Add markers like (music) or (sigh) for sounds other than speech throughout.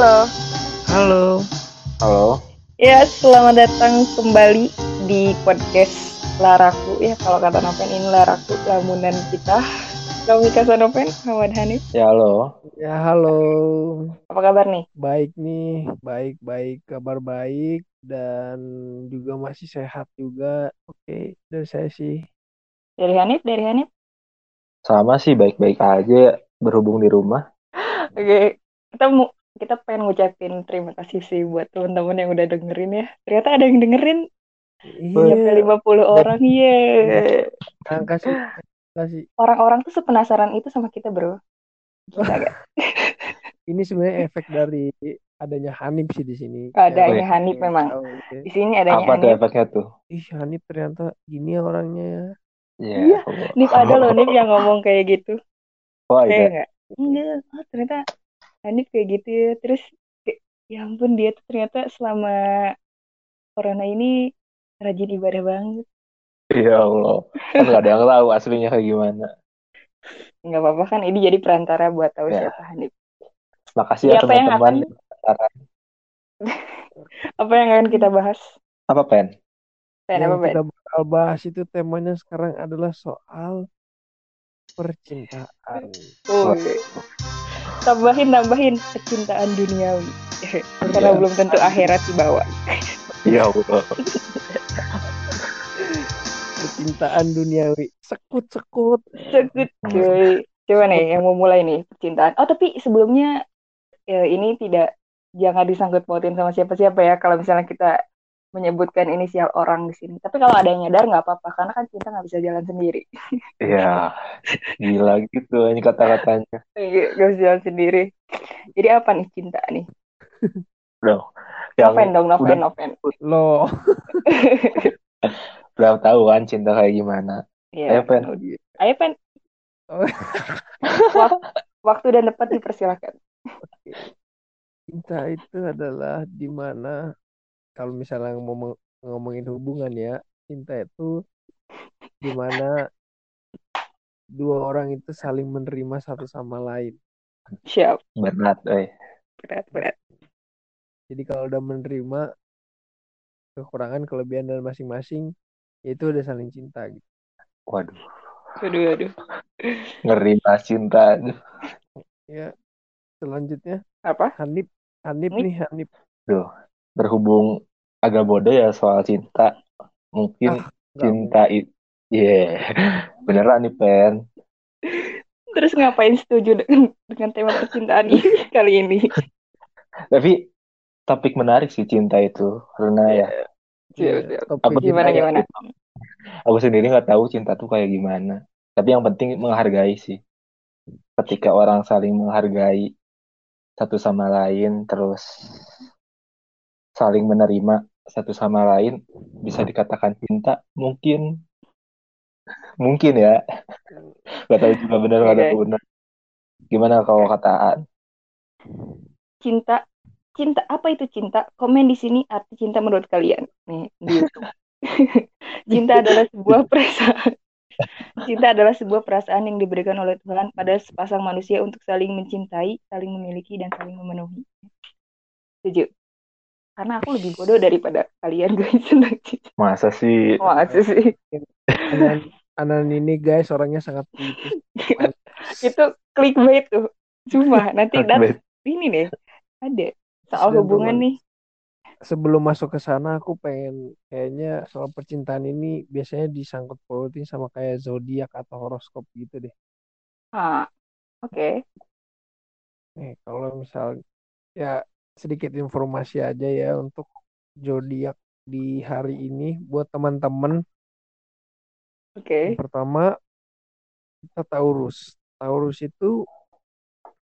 Halo. Halo. Halo. Ya, selamat datang kembali di podcast Laraku. Ya, kalau kata Noven ini Laraku, lamunan kita. Kami Kasanoven, Muhammad Hanif. Ya halo. Ya halo. Apa kabar nih? Baik nih, baik baik kabar baik dan juga masih sehat juga. Oke, dari saya sih. Dari Hanif, dari Hanif. Sama sih baik-baik aja berhubung di rumah. Oke, kita mau kita pengen ngucapin terima kasih sih buat teman-teman yang udah dengerin ya. Ternyata ada yang dengerin Iya. sampai 50 orang. Iya. Nah, kasih kasih. Orang-orang tuh sepenasaran itu sama kita, Bro. Gila? (laughs) Ini sebenarnya efek dari adanya Hanif sih di sini. Adanya Ya, Hanif ya, memang. Di sini adanya Apa tuh Hanif. efeknya tuh? Ih, Hanif ternyata gini ya orangnya. Iya, Nip ada loh Nip yang ngomong kayak gitu. Kayak iya. enggak? Enggak, oh, ternyata Hanif kayak gitu ya. Terus kayak, ya ampun dia tuh ternyata selama corona ini rajin ibadah banget. Ya Allah. Kan nggak ada yang tahu aslinya kayak gimana. Nggak apa-apa kan ini jadi perantara buat tahu Ya. siapa Hanif. Makasih ya apa yang teman-teman. akan- (laughs) Apa yang akan kita bahas? Apa pen? Pen Yang apa Pen? kita bakal bahas itu temanya sekarang adalah soal percintaan. Oh, tambahin tambahin kecintaan duniawi. (laughs) Karena Iya. belum tentu akhirat dibawa. Ya Allah. (laughs) Percintaan duniawi. Sekut-sekut. Sekut cuy. Coba nih yang mau mulai nih percintaan. Oh tapi sebelumnya ya, ini tidak jangan disangkut pautin sama siapa-siapa ya kalau misalnya kita menyebutkan inisial orang di sini. Tapi kalau ada yang nyadar nggak apa-apa karena kan cinta nggak bisa jalan sendiri. Iya. Gila gitu ini kata-katanya. Nggak bisa jalan sendiri. Jadi apa nih cinta nih? Bro. Yang Noven dong, Noven, udah- Noven. Loh. (laughs) udah tahu kan cinta kayak gimana. Iya. Ayo pen. Ayo Pen. Wak- Waktu dan tempat dipersilakan. Cinta itu adalah di mana kalau misalnya ngomong ngomongin hubungan ya, cinta itu (laughs) di mana dua orang itu saling menerima satu sama lain. Siap. Berat, eh. Berat, berat. Jadi kalau udah menerima kekurangan kelebihan dan masing-masing, ya itu udah saling cinta gitu. Waduh. Aduh, aduh. Ngeri bahas cinta. Aduh. Ya, selanjutnya Apa? Hanif, Hanif Nih. nih Hanif. Berhubung agak bodoh ya soal cinta. Mungkin Nggak cinta itu. Iya. (laughs) Beneran nih pen. Terus ngapain setuju dengan, dengan tema percintaan ini (laughs) kali ini? Tapi topik menarik sih cinta itu karena ya Iya, siap. topik Apa Gimana, cinta ya? gimana? aku sendiri nggak tahu cinta tuh kayak gimana. Tapi yang penting menghargai sih. Ketika orang saling menghargai satu sama lain terus saling menerima satu sama lain bisa dikatakan cinta mungkin mungkin ya (laughs) nggak tahu juga benar nggak Oke. tahu benar gimana kalau kataan Cinta, cinta apa itu cinta? Komen di sini arti cinta menurut kalian. Nih di YouTube. (laughs) cinta adalah sebuah perasaan. (laughs) Cinta adalah sebuah perasaan yang diberikan oleh Tuhan pada sepasang manusia untuk saling mencintai, saling memiliki, dan saling memenuhi. Setuju? Karena aku lebih bodoh daripada kalian (laughs) guys masa sih Masa sih? Anan, Anan ini guys orangnya sangat. (laughs) Itu clickbait tuh. Cuma nanti Clickbait. ini nih ada soal Dan hubungan nih. Sebelum masuk ke sana aku pengen kayaknya soal percintaan ini biasanya disangkut pautin sama kayak zodiak atau horoskop gitu deh. Ah, oke. Nih, kalau misal ya sedikit informasi aja ya untuk zodiak di hari ini buat teman-teman. Oke. Yang pertama kita Taurus. Taurus itu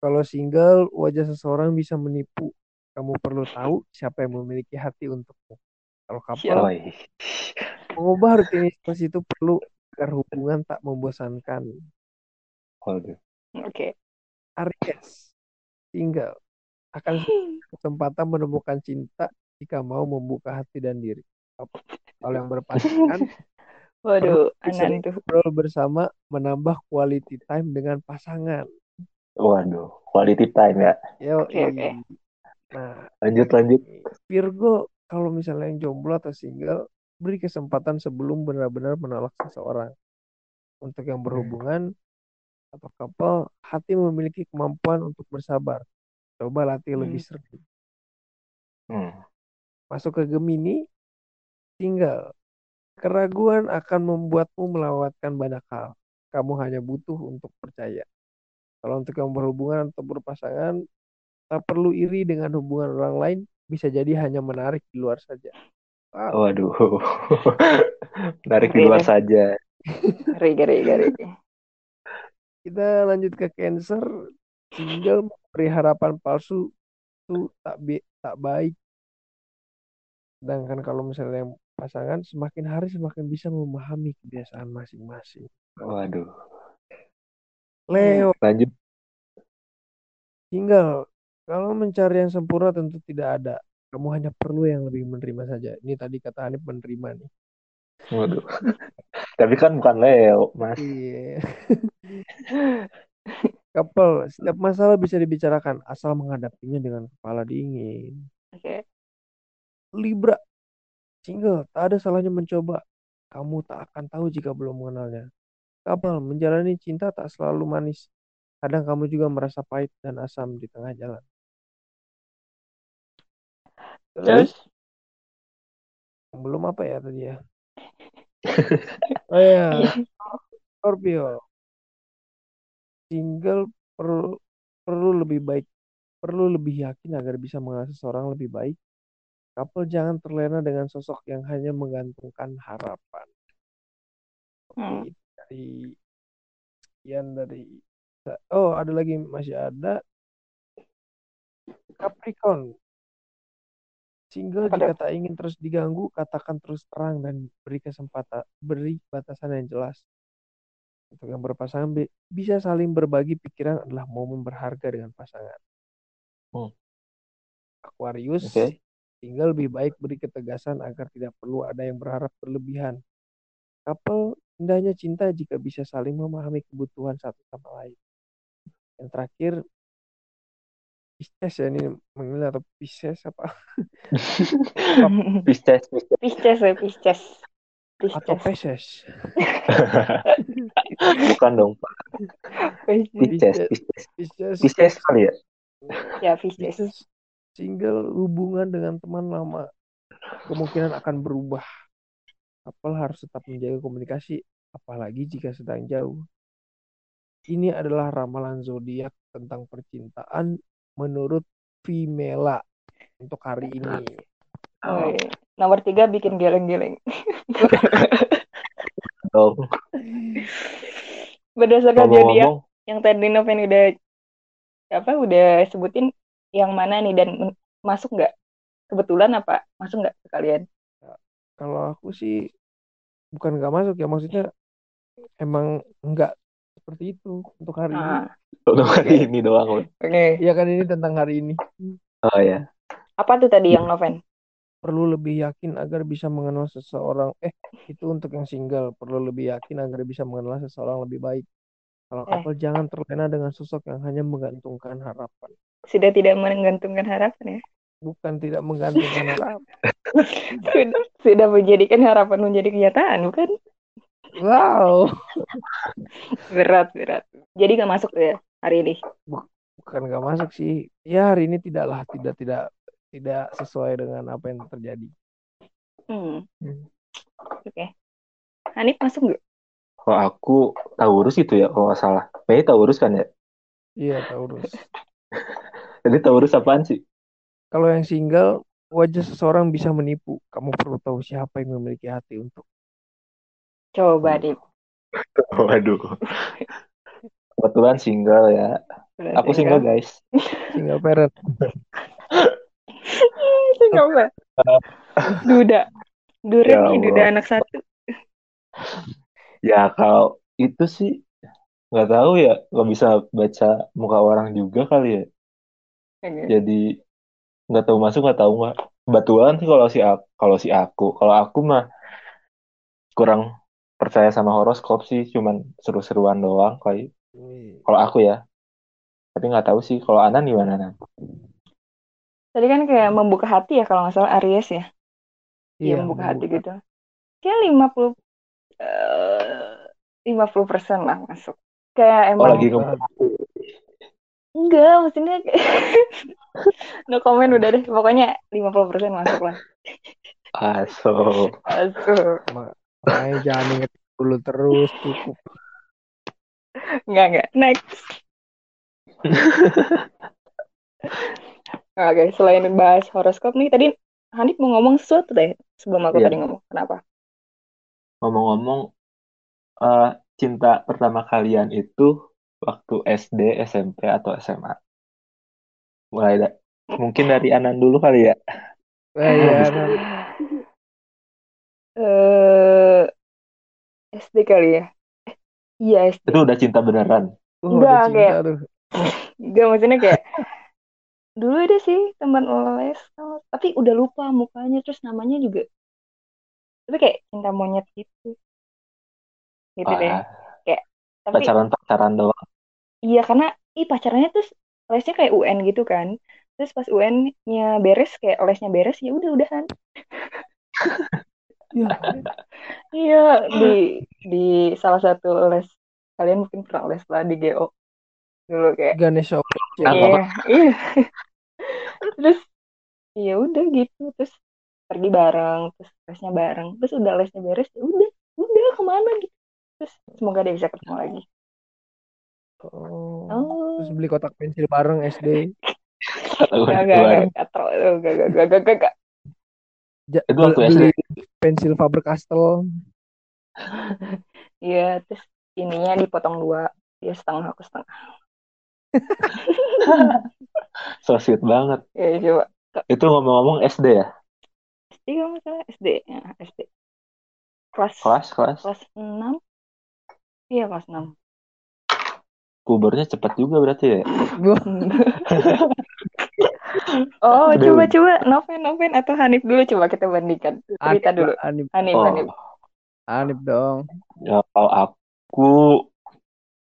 kalau single wajah seseorang bisa menipu. Kamu perlu tahu siapa yang memiliki hati untukmu. Kalau. Oi. mengubah rutinitas itu perlu agar hubungan tak membosankan. Oke. Aries single akan kesempatan menemukan cinta jika mau membuka hati dan diri. Kalau yang berpasangan (laughs) Waduh, tuh. ngobrol bersama menambah quality time dengan pasangan. Waduh, quality time ya. Yo, Oke, oke. Nah, Lanjut lanjut. Virgo kalau misalnya yang jomblo atau single, beri kesempatan sebelum benar-benar menolak seseorang. Untuk yang berhubungan atau couple, hati memiliki kemampuan untuk bersabar. Coba latih lebih Hmm. sering. Hmm. Masuk ke Gemini, single. Keraguan akan membuatmu melewatkan banyak hal. Kamu hanya butuh untuk percaya. Kalau untuk yang berhubungan atau berpasangan, tak perlu iri dengan hubungan orang lain, bisa jadi hanya menarik di luar saja. Wow. Waduh. (laughs) Menarik di luar saja. Ngeri, ngeri, ngeri. Kita lanjut ke Cancer. Single memberi harapan palsu itu tak bi- tak baik. Sedangkan kalau misalnya yang pasangan, semakin hari semakin bisa memahami kebiasaan masing-masing. Waduh. Leo, Lanjut. single. Kalau mencari yang sempurna tentu tidak ada. Kamu hanya perlu yang lebih menerima saja. Ini tadi kata Hanif menerima nih. Waduh. (laughs) Tapi kan bukan Leo, Mas. Iya. (laughs) Couple, setiap masalah bisa dibicarakan asal menghadapinya dengan kepala dingin. Oke. Libra, single, tak ada salahnya mencoba. Kamu tak akan tahu jika belum mengenalnya. Couple, menjalani cinta tak selalu manis. Kadang kamu juga merasa pahit dan asam di tengah jalan. Terus? Belum apa ya tadi ya? (laughs) Oh ya, Scorpio. Single perlu perlu lebih baik, perlu lebih yakin agar bisa mengasah seseorang lebih baik. Couple jangan terlena dengan sosok yang hanya menggantungkan harapan. Oke, Hmm. dari sekian dari Oh, ada lagi masih ada Capricorn. Single Apa jika tak ingin terus diganggu, katakan terus terang dan beri kesempatan, beri batasan yang jelas. Untuk yang berpasangan bi- bisa saling berbagi pikiran adalah momen berharga dengan pasangan. Hmm. Aquarius, Oke. single lebih baik beri ketegasan agar tidak perlu ada yang berharap berlebihan. Couple, indahnya cinta jika bisa saling memahami kebutuhan satu sama lain. Yang terakhir, Pisces ya ini manggilnya atau Pisces apa? Pisces, Pisces. Pisces ya, Pisces. Atau Pisces. (laughs) Bukan dong, Pak. Pisces. Pisces, Pisces. Kali ya? Ya, Pisces. Single hubungan dengan teman lama kemungkinan akan berubah. Couple harus tetap menjaga komunikasi, apalagi jika sedang jauh. Ini adalah ramalan zodiak tentang percintaan menurut Vimela untuk hari ini. Oh, iya. Nomor tiga bikin geleng-geleng. (laughs) Dong. (laughs) Berdasarkan zodiak Ngomong-ngomong, yang tadi Noven udah apa udah sebutin yang mana nih dan masuk nggak? Kebetulan apa masuk nggak sekalian? Kalau aku sih bukan nggak masuk ya, maksudnya emang nggak seperti itu untuk hari ini. Ah, untuk hari ini doang. oke. Iya kan ini tentang hari ini. Oh ya. Apa tuh tadi yang Noven? Perlu lebih yakin agar bisa mengenal seseorang. Eh, itu untuk yang single. Perlu lebih yakin agar bisa mengenal seseorang lebih baik. Kalau Eh. couple jangan terlena dengan sosok yang hanya menggantungkan harapan. Sudah tidak menggantungkan harapan ya? Bukan tidak menggantungkan (laughs) harapan. Sudah, sudah menjadikan harapan menjadi kenyataan, bukan? Wow. Berat, berat. Jadi nggak masuk ya hari ini. Bukan nggak masuk sih. Ya hari ini tidaklah tidak tidak tidak sesuai dengan apa yang terjadi. Hmm. Hmm. Oke. Hanif masuk nggak? Kalau aku Taurus itu ya, kalau nggak salah. Kayaknya Taurus kan ya? Iya Taurus. (laughs) Jadi Taurus apaan sih? Kalau yang single, wajah seseorang bisa menipu. Kamu perlu tahu siapa yang memiliki hati untuk. Coba nih. (laughs) Waduh. Kebetulan single ya. Aku single guys. Single parent. (laughs) Mbak. Duda. Duren Ya nih, duda anak satu. Ya kalau itu sih nggak tahu ya, nggak bisa baca muka orang juga kali ya. Oke. Jadi nggak tahu masuk nggak tahu nggak. Kebetulan sih kalau si aku, kalau si aku, kalau aku mah kurang percaya sama horoskop sih, cuman seru-seruan doang kali. Kalau aku ya. Tapi nggak tahu sih kalau Anan gimana Nan? Tadi kan kayak membuka hati ya kalau nggak salah Aries ya. Iya Iya, membuka hati gitu. Kayak 50 eh 50 persen lah masuk. Kayak Oh emang lagi ngomong hati. enggak maksudnya (laughs) no comment udah deh pokoknya 50 persen masuk lah. aso. Ma- Makanya jangan inget dulu terus, cukup. Enggak enggak. Next. (laughs) Oke, selain bahas horoskop nih tadi Hanif mau ngomong sesuatu deh sebelum aku Iya. tadi ngomong. Kenapa? Ngomong-ngomong, eh, cinta pertama kalian itu waktu SD, SMP, atau SMA? Mulai da- mungkin dari Anan dulu kali ya. Eh, iya, (laughs) Nan. Eh SD kali ya? Eh, Iya SD. itu udah cinta beneran. Wah, Enggak, udah cinta kayak tuh. (laughs) enggak maksudnya kayak dulu ada sih teman les tapi udah lupa mukanya terus namanya juga tapi kayak cinta monyet gitu. Gitu deh. Wah, kayak tapi pacaran-pacaran doang. iya karena ih pacarannya terus lesnya kayak UN gitu kan. Terus pas UN-nya beres kayak lesnya beres ya udah udahan. Ya, (laughs) iya di di salah satu les kalian mungkin pernah les lah di GO dulu kayak Ganesha iya iya (laughs) terus ya udah gitu terus pergi bareng terus lesnya bareng terus udah lesnya beres ya udah udah ke mana gitu terus semoga dia bisa ketemu lagi Oh. oh Terus beli kotak pensil bareng SD. gak gak gak gak gak gak gak gak gak Itu waktu SD. pensil Faber Castell. iya terus ininya dipotong dua ya setengah aku setengah So sweet banget. ya coba Itu ngomong-ngomong SD ya? Nggak salah SD ya SD kelas Kelas, kelas. kelas enam iya kelas enam Pubernya cepat juga berarti ya? (laughs) Oh Aduh. coba coba Noven Noven atau Hanif dulu coba kita bandingkan cerita dulu lah, Anip, Hanif Oh, Hanif Anip dong. ya kalau aku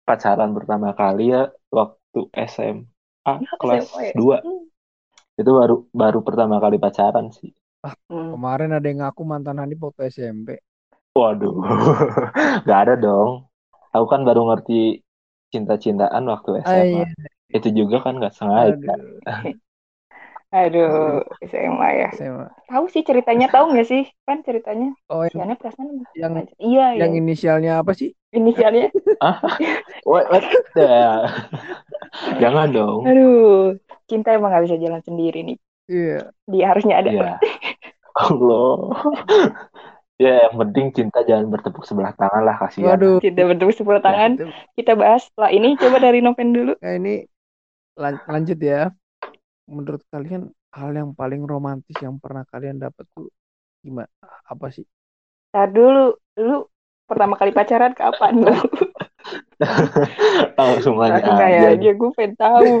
pacaran pertama kali ya waktu SMA Ya, kelas SMA ya? 2. Hmm. Itu baru baru pertama kali pacaran sih. Hmm. Kemarin ada yang ngaku mantan Anip waktu SMP. Waduh, (laughs) nggak ada dong. Aku kan baru ngerti cinta-cintaan waktu Ah, iya. SMA. Itu juga kan nggak sengaja. Aduh, Aduh, SMA ya. SMA. Tahu sih ceritanya, tahu nggak sih? Kan ceritanya. Oh, yang, Hanif perasaan yang Iya, yang yang inisialnya apa sih? inisialnya. (laughs) Ah, what, what the? (laughs) Jangan dong. Aduh, cinta emang nggak bisa jalan sendiri nih. Iya. Dia harusnya ada. Ya, (laughs) Allah. Ya, yang penting cinta jangan bertepuk sebelah tangan lah, kasihan. Waduh. Cinta bertepuk sebelah tangan. Itu, Kita bahas setelah ini. Coba dari Noven dulu. nah ini lan- lanjut ya. Menurut kalian hal yang paling romantis yang pernah kalian dapat tuh gimana? Apa sih? Tar dulu, dulu pertama kali pacaran kapan lu? Langsung nanya Langsung kayak aja. aja gue pengen tahu.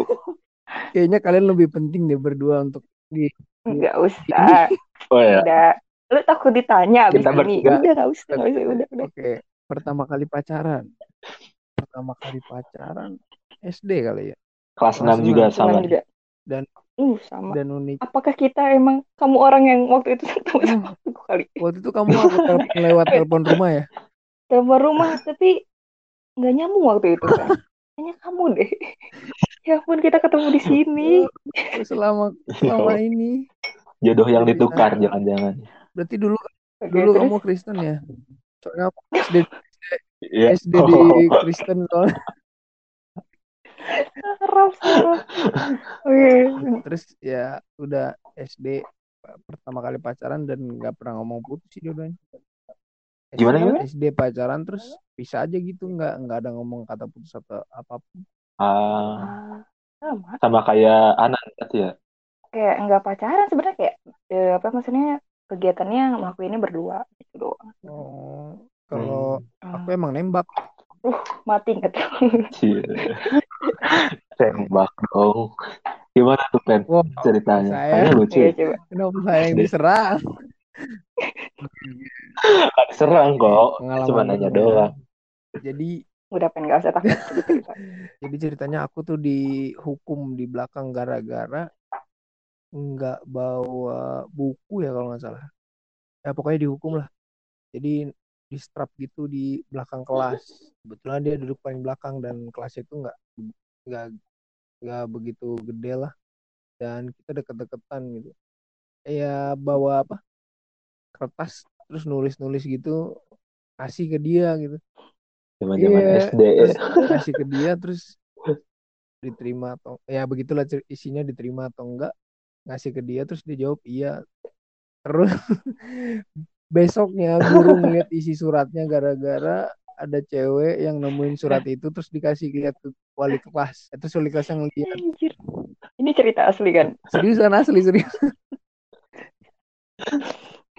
(laughs) Kayaknya kalian lebih penting deh berdua untuk di Nggak usah. (laughs) Oh ya, Udah. Lu takut ditanya abis Kita ini. bertiga. Udah nggak usah, nggak usah. Udah, udah. Oke, pertama kali pacaran. Pertama kali pacaran SD kali ya. kelas Kelas 6 juga enam. sama. Juga. Dan Uh, sama. dan unik. Apakah kita emang kamu orang yang waktu itu (laughs) ketemu sama aku kali? Waktu itu kamu aku telepon lewat telepon rumah ya. Telepon rumah tapi nggak nyambung waktu itu kan. (laughs) Kayaknya kamu deh. Ya ampun kita ketemu di sini. Selama selama (laughs) ini. Jodoh yang ditukar, jangan-jangan. Berarti dulu Oke, dulu terus? kamu Kristen ya? Soalnya aku (laughs) SD Iya. SD di. Kristen soalnya. Sarap, sarap. Oke. Terus ya udah SD pertama kali pacaran dan nggak pernah ngomong putus sih dua Gimana, gimana? SD pacaran terus bisa aja gitu nggak nggak ada ngomong kata putus atau apa pun. Ah, Ah, sama. sama kayak Anan berarti ya. Kayak nggak pacaran sebenarnya kayak eh, apa maksudnya kegiatannya ngelakuinnya berdua gitu doang. Oh, kalau Ah, aku emang nembak. mati nggak tuh? Cie. Tembak dong. Gimana tuh, Pen? Ceritanya. saya Kayaknya lucu. Iya ya. coba. kenapa saya yang diserang? Gak diserang kok. Pengalaman Cuma nanya doang. Jadi Udah pengen nggak usah takut (laughs) gitu cerita. jadi ceritanya aku tuh dihukum di belakang gara-gara nggak bawa buku ya kalau nggak salah ya pokoknya dihukum lah jadi di strap gitu di belakang kelas kebetulan dia duduk paling belakang dan kelasnya itu nggak nggak nggak begitu gede lah dan kita deket-deketan gitu ya bawa apa kertas terus nulis-nulis gitu kasih ke dia gitu Zaman-zaman Iya, SD ya. terus kasih ke dia terus diterima atau ya begitulah isinya diterima atau enggak ngasih ke dia terus dia jawab iya terus (laughs) besoknya guru ngeliat isi suratnya gara-gara ada cewek yang nemuin surat itu terus dikasih lihat ke wali kelas itu wali kelasnya ngeliat Anjir. Ini cerita asli kan? seriusan asli serius (laughs)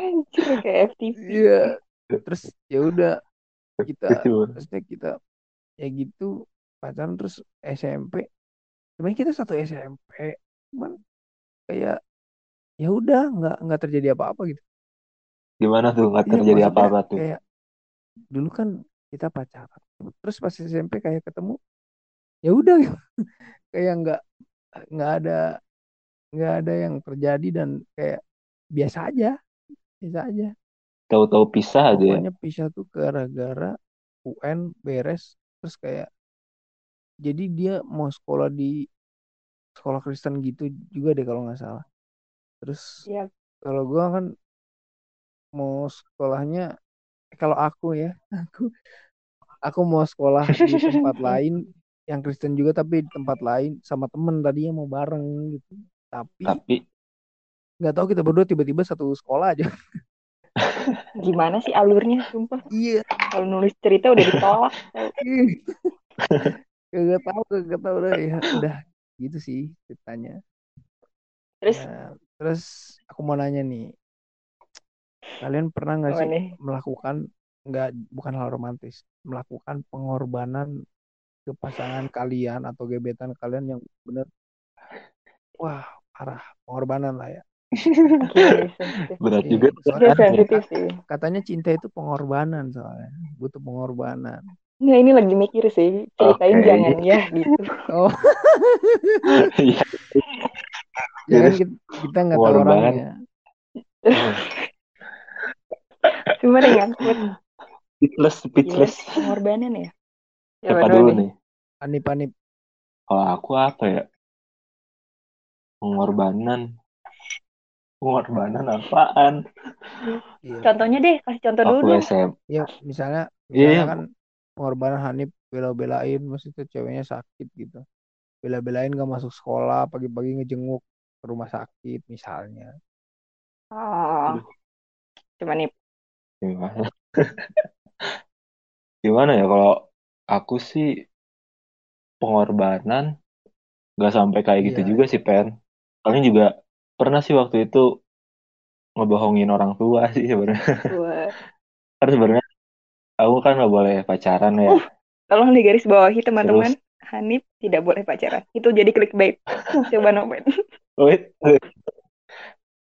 Anjir kayak FTV. iya terus ya udah kita maksudnya kita ya gitu pacaran terus SMP cuman kita satu SMP cuman kayak ya udah nggak nggak terjadi apa-apa gitu Gimana tuh nggak Iya, terjadi apa-apa tuh? kayak dulu kan kita pacaran terus pas SMP kayak ketemu ya udah gitu. (laughs) kayak nggak nggak ada nggak ada yang terjadi dan kayak biasa aja biasa aja Tahu-tahu pisah aja ya. pokoknya pisah tuh gara-gara UN beres terus kayak jadi dia mau sekolah di sekolah Kristen gitu juga deh kalau nggak salah terus Iya. kalau gua kan mau sekolahnya kalau aku ya (laughs) aku aku mau sekolah di tempat (laughs) lain yang Kristen juga tapi di tempat lain sama temen tadi yang mau bareng gitu tapi Tapi nggak tahu kita berdua tiba-tiba satu sekolah aja (laughs) Gimana sih alurnya sumpah? iya Kalau nulis cerita udah ditolak. (laughs) Gak tahu, gak tahu udah ya udah gitu sih ceritanya. Terus Nah, terus aku mau nanya nih, kalian pernah nggak sih nih? melakukan nggak bukan hal romantis, melakukan pengorbanan ke pasangan kalian atau gebetan kalian yang bener, wah parah pengorbanan lah ya. Gila, (laughs) sensitif. berat Iya, juga tuh Dia sensitif sih. katanya cinta itu pengorbanan soalnya, butuh pengorbanan. Nggak, ini lagi mikir sih. Ceritain Oke. jangan ya gitu. Oh, Iya. ya Terus kita kita nggak tahu pengorbanan. orangnya. Cuma deh ngangkut. Speechless, speechless. pengorbanan ya. Ya Siapa dulu dulu nih. nih? Anip-anip Kalau aku apa ya? Pengorbanan. Pengorbanan apaan? Iya. Contohnya deh, kasih contoh dulu Aku dong. SM. Ya, misalnya, Iya, misalnya iya. kan pengorbanan Hanif bela-belain, maksudnya ceweknya sakit gitu. Bela-belain gak masuk sekolah, pagi-pagi ngejenguk ke rumah sakit misalnya. Oh, Aduh, cuma nih. gimana? (laughs) Gimana ya kalau aku sih pengorbanan nggak sampai kayak gitu Iya, juga sih, Pen. Paling juga pernah sih waktu itu ngebohongin orang tua sih sebenarnya. Wah. (laughs) Kan sebenarnya aku kan nggak boleh pacaran ya. Uh, tolong di garis bawahi Terus, teman-teman. Hanif tidak boleh pacaran. Itu jadi clickbait. (laughs) Coba nomen. wait,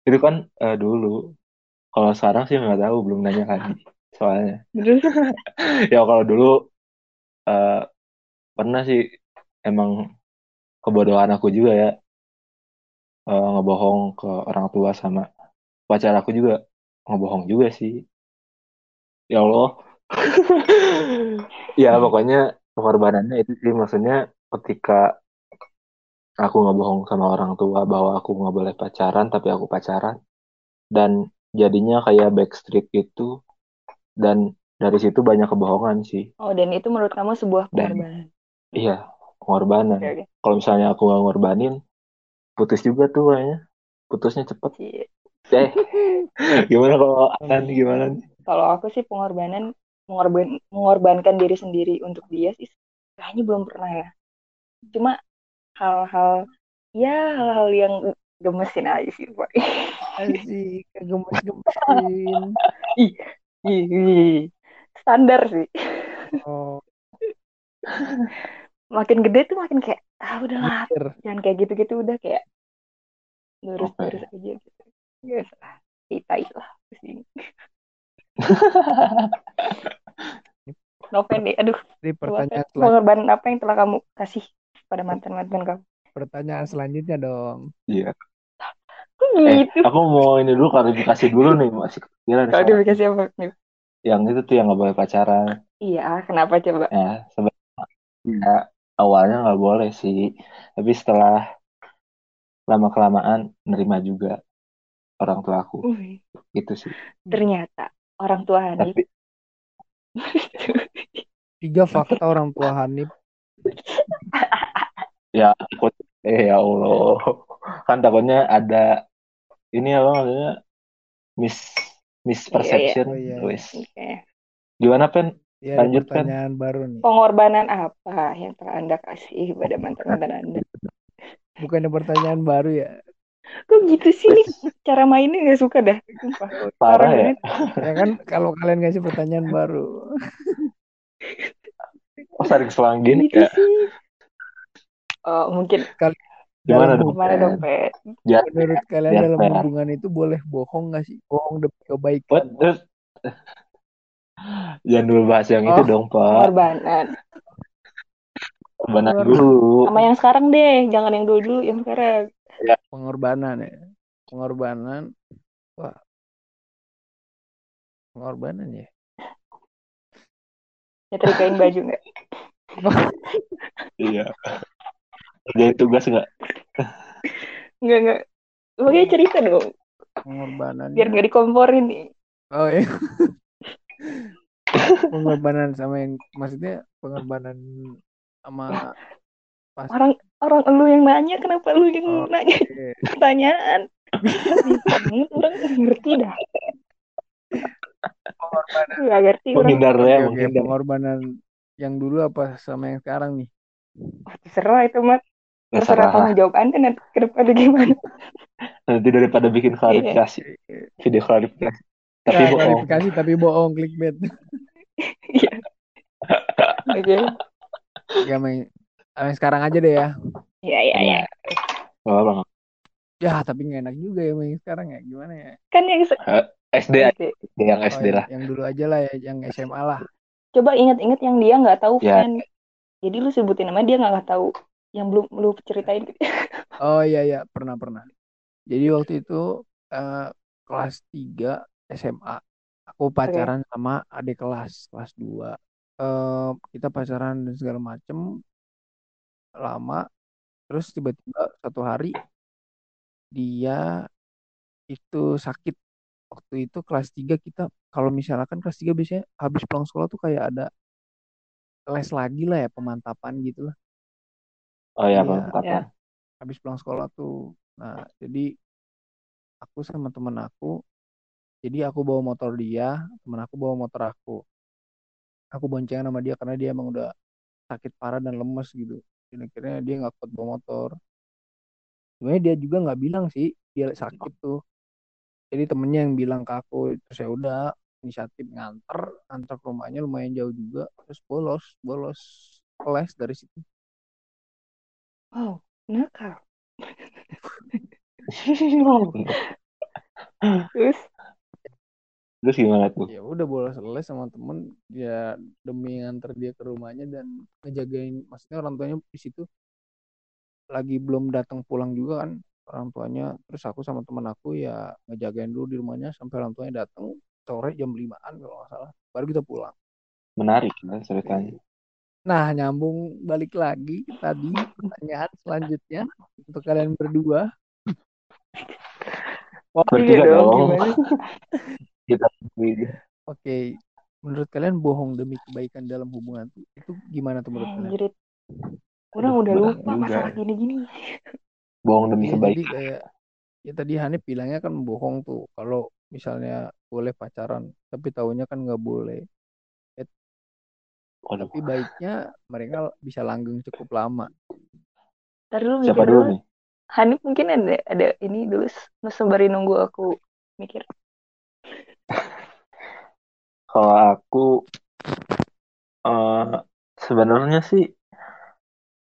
itu kan eh, dulu. Kalau sekarang sih nggak tahu, belum nanya lagi soalnya. Terus, (laughs) Ya kalau dulu eh, pernah sih emang kebodohan aku juga ya eh, ngebohong ke orang tua sama pacar aku juga ngebohong juga sih. Ya Allah. (laughs) Ya pokoknya pengorbanannya itu sih maksudnya ketika aku ngebohong sama orang tua bahwa aku nggak boleh pacaran tapi aku pacaran dan jadinya kayak backstreet gitu dan dari situ banyak kebohongan sih oh dan itu menurut kamu sebuah dan pengorbanan. iya pengorbanan Oke, oke. kalau misalnya aku nggak ngorbanin putus juga tuh kayaknya putusnya cepet Cie. eh (laughs) gimana kalau Anan gimana nih Kalau aku sih pengorbanan mengorban mengorbankan diri sendiri untuk dia sih kayaknya belum pernah ya. Cuma hal-hal ya hal-hal yang gemesin aja sih Pak. asik, (laughs) gemes-gemesin. Ih, ih, ih. standar sih. Oh, Makin gede tuh makin kayak ah udahlah mikir. jangan kayak gitu-gitu udah kayak lurus-lurus aja gitu. Yes, lah. Kita lah ke sini. Noven deh, aduh, Ini Noven. pertanyaan selanjutnya, Pengorbanan apa yang telah kamu kasih pada mantan-mantan kamu? pertanyaan selanjutnya dong. iya Eh, gitu. aku mau ini dulu klarifikasi dulu nih masih kepikiran dikasih apa? Yang itu tuh yang nggak boleh pacaran. Iya, kenapa coba? Ya, sebenarnya ya, awalnya nggak boleh sih, tapi setelah lama kelamaan nerima juga orang tua aku Wih, itu sih. ternyata orang tua Hanif. Tapi (laughs) Tiga fakta orang tua Hanif. (laughs) ya takut eh ya Allah kan takutnya ada ini apa maksudnya mis misperception Iya, iya. wes Oke. gimana pen Ya, ada Lanjut, Pen. pertanyaan baru nih. Pengorbanan apa yang telah Anda kasih pada mantan-mantan (laughs) Anda? Bukannya pertanyaan baru ya? Kok gitu sih nih? Cara mainnya gak suka dah. Sumpah. parah ya. Ya kan kalau kalian ngasih pertanyaan baru. (laughs) oh saling selang gini Gitu ya sih. Oh, mungkin Gimana Dalam dong? gimana dong, Pet? Menurut kalian dalam hubungan itu boleh bohong nggak sih? Bohong demi What? kebaikan. Terus jangan dulu bahas yang itu Oh. dong pak Pengorbanan. benar Keluar. dulu Sama yang sekarang deh, jangan yang dulu-dulu, yang sekarang. Pengorbanan ya. Pengorbanan. Wah. Pengorbanan ya. Nyetrikain baju nggak? iya jadi tugas nggak Nggak, nggak. Pokoknya cerita dong, Pengorbanan. biar nggak dikomporin nih. Oh iya. (laughs) pengorbanan sama yang maksudnya pengorbanan sama pas Orang orang lu yang nanya, kenapa lu yang Oh. nanya Oke. (laughs) pertanyaan? Orang nggak ngerti dah. pengorbanan. Nggak ngerti menghindar ya oke, menghindar pengorbanan yang dulu apa sama yang sekarang nih? Wah, terserah itu mah. Terserah tanggung jawab anda nanti ke depan gimana. nanti daripada bikin klarifikasi video klarifikasi tapi Nah, bohong klarifikasi tapi bohong clickbait. Iya. Oke. Ya main yang sekarang aja deh ya. Iya, iya, iya. Nggak apa-apa. Ya, tapi nggak enak juga ya main sekarang ya. Gimana ya? Kan yang se- SD aja Oke. yang Oh, SD yang, lah yang dulu aja lah ya, yang SMA lah. Coba ingat-ingat yang dia nggak tahu, Ya. Fan. Jadi lu sebutin nama dia nggak tahu. Yang belum lu ceritain. Oh iya iya, pernah pernah. Jadi waktu itu eh, kelas 3 SMA. Aku pacaran sama adik kelas, kelas 2. Eh, kita pacaran dan segala macem lama. Terus tiba-tiba satu hari dia itu sakit. Waktu itu kelas 3 kita kalau misalkan kelas 3 biasanya habis pulang sekolah tuh kayak ada les lagi lah ya, pemantapan gitu lah. oh ya Iya. pemantapan habis pulang sekolah tuh. Nah, jadi aku sama temen aku, jadi aku bawa motor dia, temen aku bawa motor aku. Aku boncengan sama dia karena dia emang udah sakit parah dan lemes gitu. Dan akhirnya dia nggak kuat bawa motor. Sebenarnya dia juga nggak bilang sih dia sakit tuh. Jadi temennya yang bilang ke aku, terus ya udah inisiatif nganter, antar ke rumahnya lumayan jauh juga, terus bolos, bolos kelas dari situ. Wow, nakal. (laughs) Terus, terus gimana tuh? Ya udah bolos les sama temen ya demi nganter dia ke rumahnya dan ngejagain maksudnya orang tuanya di situ lagi belum datang pulang juga kan orang tuanya. Terus aku sama temen aku ya ngejagain dulu di rumahnya sampai orang tuanya datang sore jam limaan kalau nggak salah baru kita pulang. Menarik kan ceritanya. Nah nyambung balik lagi tadi pertanyaan selanjutnya untuk kalian berdua. Bertiga iya dong, dong. gimana? (laughs) kita oke menurut kalian bohong demi kebaikan dalam hubungan itu gimana tuh menurut kalian Anjrit. Orang udah lupa juga. masalah gini-gini. bohong demi Iya, jadi kebaikan kayak ya tadi Hanif bilangnya kan bohong tuh kalau misalnya boleh pacaran tapi taunya kan nggak boleh Waduh, tapi baiknya mereka bisa langgeng cukup lama Ntar dulu siapa mikir dulu dulu. nih Hanif mungkin ada ada ini dulu sembari nunggu aku mikir. (laughs) kalau aku eh sebenarnya sih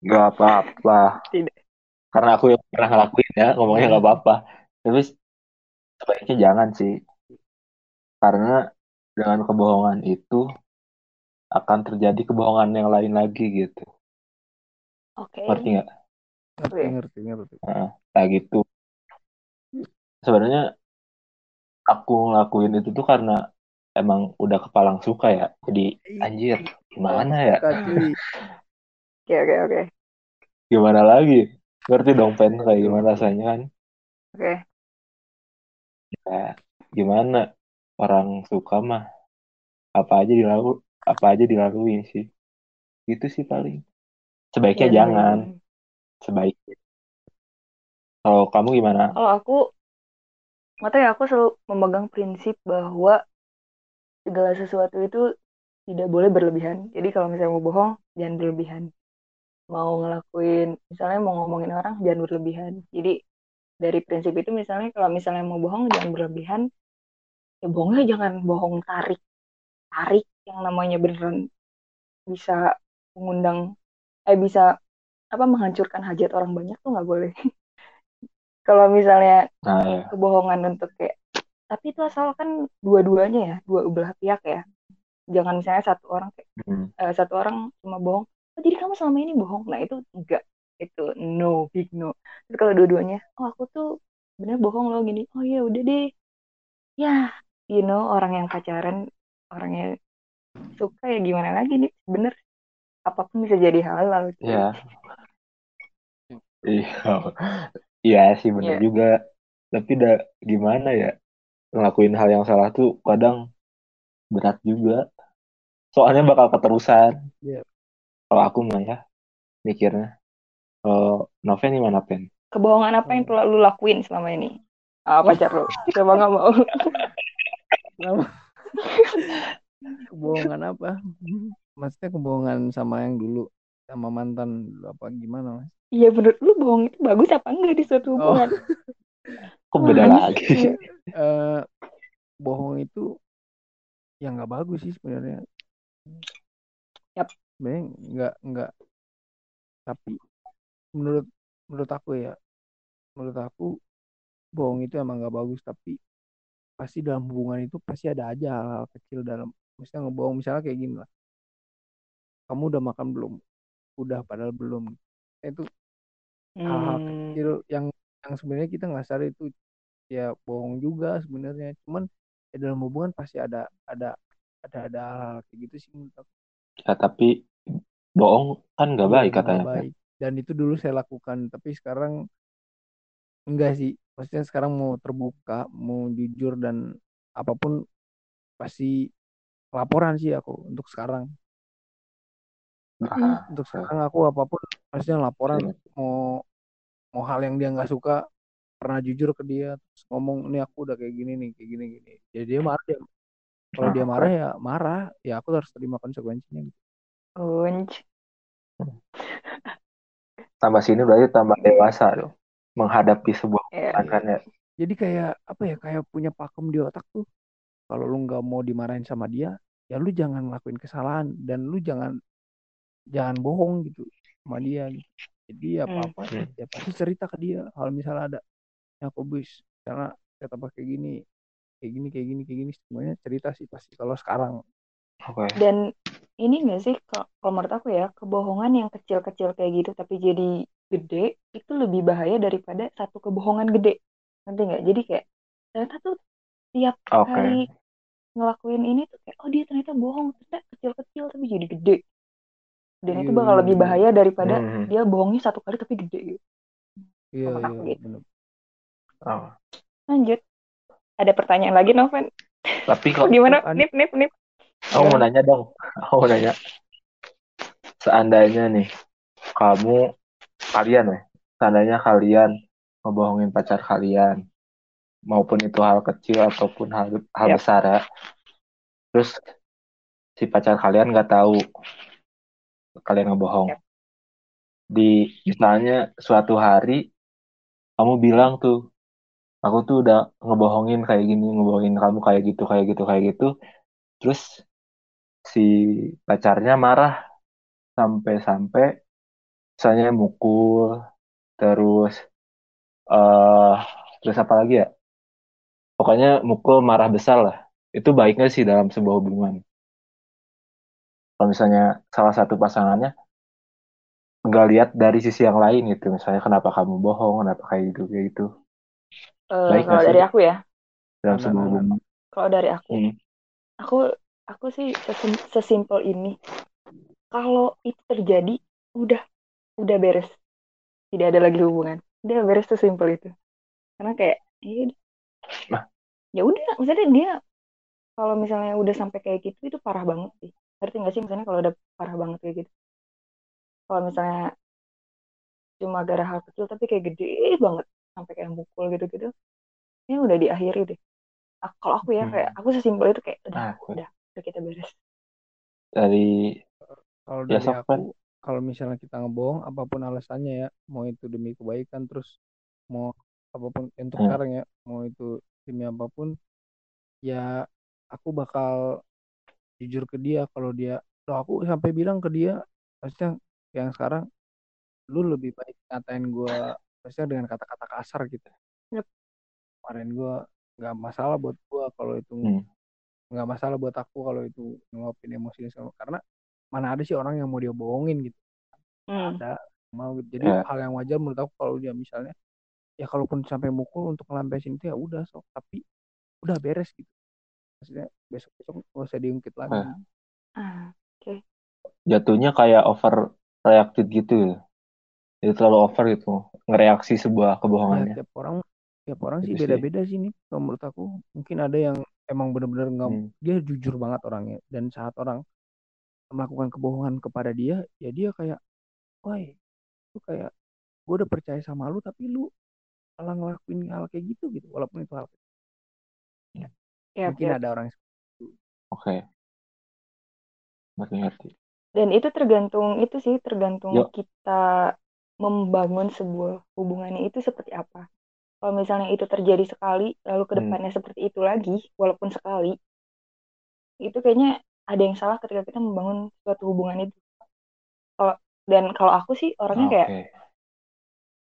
nggak apa-apa. Tidak. karena aku yang pernah ngelakuin ya ngomongnya nggak apa-apa. Tapi sebaiknya jangan sih. Karena dengan kebohongan itu akan terjadi kebohongan yang lain lagi gitu. Oke. ngerti nggak? Ngerti ngerti ngerti. Nah gitu. Sebenarnya aku ngelakuin itu tuh karena emang udah kepalang suka ya. Jadi anjir, gimana ya? Oke oke oke. Gimana lagi? Ngerti dong pen kayak gimana rasanya kan? Oke. Ya, gimana orang suka mah apa aja dilalu apa aja dilaluin sih. Itu sih paling. Sebaiknya Iya, jangan. bener-bener. Sebaiknya. Kalau kamu gimana? Kalau aku, nggak ya, aku selalu memegang prinsip bahwa segala sesuatu itu tidak boleh berlebihan. Jadi kalau misalnya mau bohong, jangan berlebihan. Mau ngelakuin, misalnya mau ngomongin orang, jangan berlebihan. Jadi dari prinsip itu misalnya kalau misalnya mau bohong, jangan berlebihan. Ya bohongnya jangan bohong tarik. Tarik yang namanya beneran bisa mengundang, eh bisa apa menghancurkan hajat orang banyak tuh nggak boleh. (laughs) kalau misalnya Nah, ya. kebohongan untuk kayak tapi itu asalkan dua-duanya ya dua belah pihak ya jangan misalnya satu orang kayak Hmm. eh, satu orang cuma bohong oh, jadi kamu selama ini bohong nah itu enggak itu no big no Terus kalau dua-duanya oh aku tuh bener bohong loh gini oh ya udah deh ya you know orang yang pacaran orang yang suka ya gimana lagi nih bener apa pun bisa jadi halal cuy. Ya. Iya. Iya sih bener Iya. juga. Tapi udah gimana ya? Ngelakuin hal yang salah tuh kadang berat juga. Soalnya bakal keterusan. Iya. Kalau aku mah ya mikirnya. Kalau Noven gimana Pen? kebohongan apa yang telah lu lakuin selama ini ah, pacar lu coba nggak mau? Kebohongan apa? Maksudnya kebohongan sama yang dulu, sama mantan dulu apa gimana, Mas? Iya menurut lu bohong itu bagus apa enggak di suatu Oh. hubungan? (laughs) Kok beda lagi? (laughs) Eh, bohong itu ya nggak bagus sih sebenarnya. Yap. Sebenarnya nggak nggak. Tapi menurut menurut aku ya, menurut aku bohong itu emang nggak bagus. Tapi pasti dalam hubungan itu pasti ada aja hal-hal kecil dalam. Misalnya ngebohong misalnya kayak gini lah. Kamu udah makan belum? Udah padahal belum. Itu hal-hal Hmm, kecil yang yang sebenarnya kita nggak sadar itu ya bohong juga sebenarnya. Cuman ya dalam hubungan pasti ada ada ada ada hal kayak gitu sih menurut aku. Ya, tapi bohong kan nggak baik emang katanya. baik. Dan itu dulu saya lakukan tapi sekarang enggak sih. Maksudnya sekarang mau terbuka mau jujur dan apa pun pasti laporan sih aku untuk sekarang Ah, untuk sekarang aku apa pun maksudnya laporan mau mau hal yang dia nggak suka pernah jujur ke dia terus ngomong ini aku udah kayak gini nih kayak gini gini jadi dia marah dia kalau dia Ah, marah ya marah ya aku harus terima konsekuensinya gitu. unj. tambah sini berarti tambah dewasa dong. Menghadapi sebuah Ya, hubungan kan ya. jadi kayak apa ya kayak punya pakem di otak tuh kalau lu nggak mau dimarahin sama dia ya lu jangan ngelakuin kesalahan dan lu jangan jangan bohong gitu sama dia gitu jadi apa apa Hmm. ya pasti (laughs) cerita ke dia kalau misalnya ada yang aku bis karena kata kayak gini kayak gini kayak gini kayak gini semuanya cerita sih pasti kalau sekarang Oke. Dan ini enggak sih kalau menurut aku ya kebohongan yang kecil-kecil kayak gitu tapi jadi gede itu lebih bahaya daripada satu kebohongan gede. Nanti nggak? Jadi kayak ternyata tuh tiap Oke. kali ngelakuin ini tuh kayak oh dia ternyata bohong ternyata kecil-kecil tapi jadi gede. Dan itu Iya, bakal lebih bahaya daripada Hmm. dia bohongnya satu kali tapi gede gitu. iya iya aku gitu. Oh. Lanjut. Ada pertanyaan lagi Noven? Tapi (laughs) Oh, kok gimana? Nip, nip, nip. aku mau nanya dong. Aku mau nanya. Seandainya nih kamu kalian ya, seandainya kalian ngebohongin pacar kalian, maupun itu hal kecil ataupun hal hal Yap. besar ya. Terus si pacar kalian nggak tahu kalian ngebohong. Di misalnya suatu hari kamu bilang tuh, aku tuh udah ngebohongin kayak gini, ngebohongin kamu kayak gitu, kayak gitu, kayak gitu. Terus si pacarnya marah sampai-sampai misalnya mukul, terus eh terus apa lagi ya? Pokoknya mukul marah besar lah. Itu baik nggak sih dalam sebuah hubungan? Kalau misalnya salah satu pasangannya nggak lihat dari sisi yang lain gitu, misalnya kenapa kamu bohong, kenapa kayak gitu kayak gitu. Baik kalau dari sih? aku ya, dalam sebuah aman. hubungan. kalau dari aku, Hmm. aku aku sih sesim- sesimpel ini. Kalau itu terjadi, udah udah beres. Tidak ada lagi hubungan. Udah beres sesimpel itu. Karena kayak ya udah. Nah. ya udah, maksudnya dia kalau misalnya udah sampai kayak gitu itu parah banget sih. Ngerti nggak sih misalnya kalau udah parah banget kayak gitu. Kalau misalnya cuma gara hal kecil tapi kayak gede banget sampai kayak mukul gitu-gitu. Ya udah diakhiri deh. Aku- Kalau aku ya Hmm. kayak aku sesimpel itu kayak udah Nah, udah udah kita beres. dari Kalau Ya, dari aku, kalau misalnya kita ngebohong, apa pun alasannya ya, mau itu demi kebaikan, terus mau apa pun untuk Hmm. sekarang ya, mau itu demi apa pun, ya aku bakal jujur ke dia kalau dia, loh aku sampai bilang ke dia, maksudnya yang sekarang, lu lebih baik ngatain gue, maksudnya dengan kata-kata kasar gitu. Yep. Kemarin gue nggak masalah buat gue kalau itu Hmm. nggak masalah buat aku kalau itu ngeluapin emosinya sama karena mana ada sih orang yang mau dia bohongin gitu Hmm. ada mau gitu. jadi Ya. hal yang wajar menurut aku kalau dia misalnya ya kalaupun sampai mukul untuk ngelampiasin itu ya udah sok tapi udah beres gitu maksudnya besok besok nggak usah diungkit lagi Eh. Ah, jatuhnya kayak over reacted gitu ya. Jadi terlalu over gitu ngereaksi sebuah ya kebohongannya. tiap orang tiap orang sih Gitu sih. beda-beda sih nih kalau menurut aku mungkin ada yang emang bener-bener nggak Hmm. dia jujur banget orangnya dan saat orang melakukan kebohongan kepada dia ya dia kayak woi lu kayak gue udah percaya sama lu tapi lu malah ngelakuin hal kayak gitu gitu walaupun itu hal ya, mungkin ya. ada orang yang Oke. Ngerti-ngerti. Dan itu tergantung itu sih tergantung Yo. kita membangun sebuah hubungannya itu seperti apa. Kalau misalnya itu terjadi sekali, lalu ke Hmm. depannya seperti itu lagi, walaupun sekali, itu kayaknya ada yang salah ketika kita membangun suatu hubungan itu. Kalau dan kalau aku sih orangnya Oke. kayak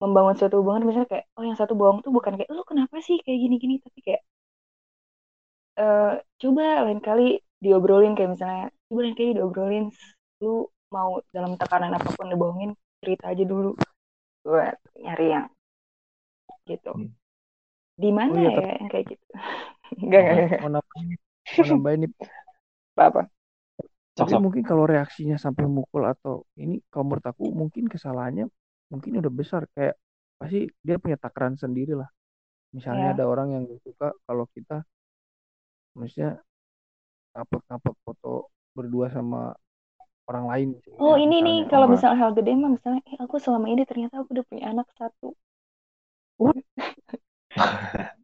membangun suatu hubungan misalnya kayak oh yang satu bohong tuh bukan kayak lu kenapa sih kayak gini-gini tapi kayak eh coba lain kali diobrolin kayak misalnya coba lain kali diobrolin lu mau dalam tekanan apa pun dibohongin cerita aja dulu buat nyari yang gitu. Hmm. di mana Oh iya, ya yang kayak gitu? (laughs) Enggak enggak. enggak mau nambahin mau nambahin nih. Apa apa? Sok tapi mungkin kalau reaksinya sampai mukul atau ini kalau menurut aku mungkin kesalahannya mungkin udah besar kayak pasti dia punya takaran sendiri lah. Misalnya Ya. ada orang yang suka kalau kita maksudnya ngupload foto berdua sama orang lain oh Ya, ini nih kalau Apa? misalnya hal gede mah misalnya eh, aku selama ini ternyata aku udah punya anak satu What?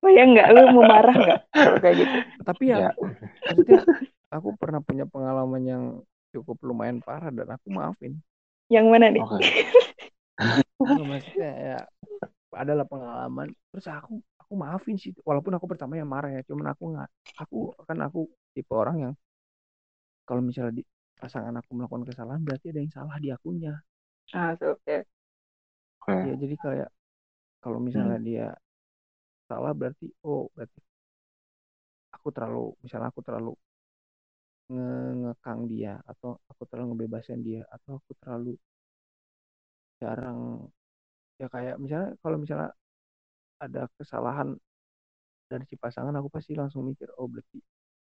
Bayang (laughs) nggak lu mau marah nggak kalau (laughs) kayak gitu tapi ya Ya. aku, maksudnya aku pernah punya pengalaman yang cukup lumayan parah dan aku maafin yang mana nih. Nggak, (laughs) maksudnya ya adalah pengalaman terus aku aku maafin sih walaupun aku pertama yang marah ya cuman aku nggak aku kan aku tipe orang yang kalau misalnya di pasangan aku melakukan kesalahan berarti ada yang salah di akunya. Ah oke Oke. ya jadi kayak kalau misalnya dia salah berarti oh berarti aku terlalu misalnya aku terlalu nge- ngekang dia atau aku terlalu ngebebasin dia atau aku terlalu jarang ya kayak misalnya kalau misalnya ada kesalahan dari si pasangan aku pasti langsung mikir oh berarti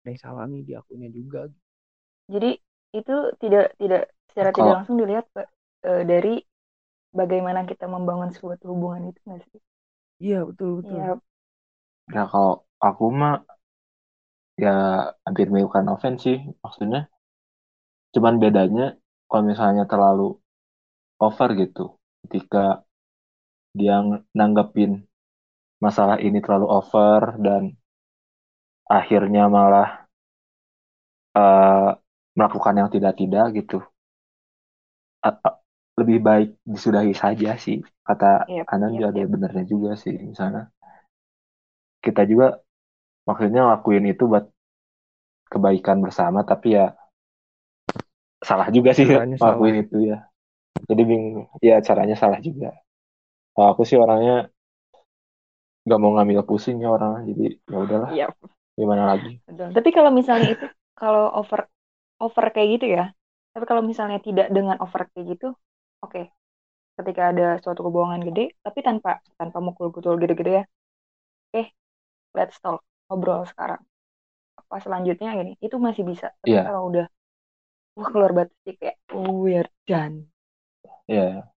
ada yang salah nih di akunya juga Jadi itu tidak tidak secara Kalau- tidak langsung dilihat Pak, eh, dari bagaimana kita membangun suatu hubungan itu nggak sih? iya betul betul Ya, Ya kalau aku mah ya hampir melakukan offense sih maksudnya. Cuman bedanya kalau misalnya terlalu over gitu. Ketika dia ng- nanggepin masalah ini terlalu over dan akhirnya malah eh, melakukan yang tidak-tidak gitu. A- a- lebih baik disudahi saja sih. Kata Yep, Anan yep, juga ada yep. benernya juga sih misalnya. Kita juga maksudnya lakuin itu buat kebaikan bersama tapi ya salah juga sih Caranya lakuin itu ya. Jadi bingung. Ya caranya salah juga. Kalau aku sih orangnya nggak mau ngambil pusing ya orang jadi ya udahlah Iya, gimana lagi betul. Tapi kalau misalnya itu kalau over over kayak gitu ya. Tapi kalau misalnya tidak dengan over kayak gitu, oke. Ketika ada suatu kebohongan gede, tapi tanpa tanpa mukul-mukul gede-gede ya. Oke, let's talk ngobrol sekarang apa selanjutnya ini itu masih bisa tapi Iya. kalau udah wah keluar batas sih kayak oh we're done Iya.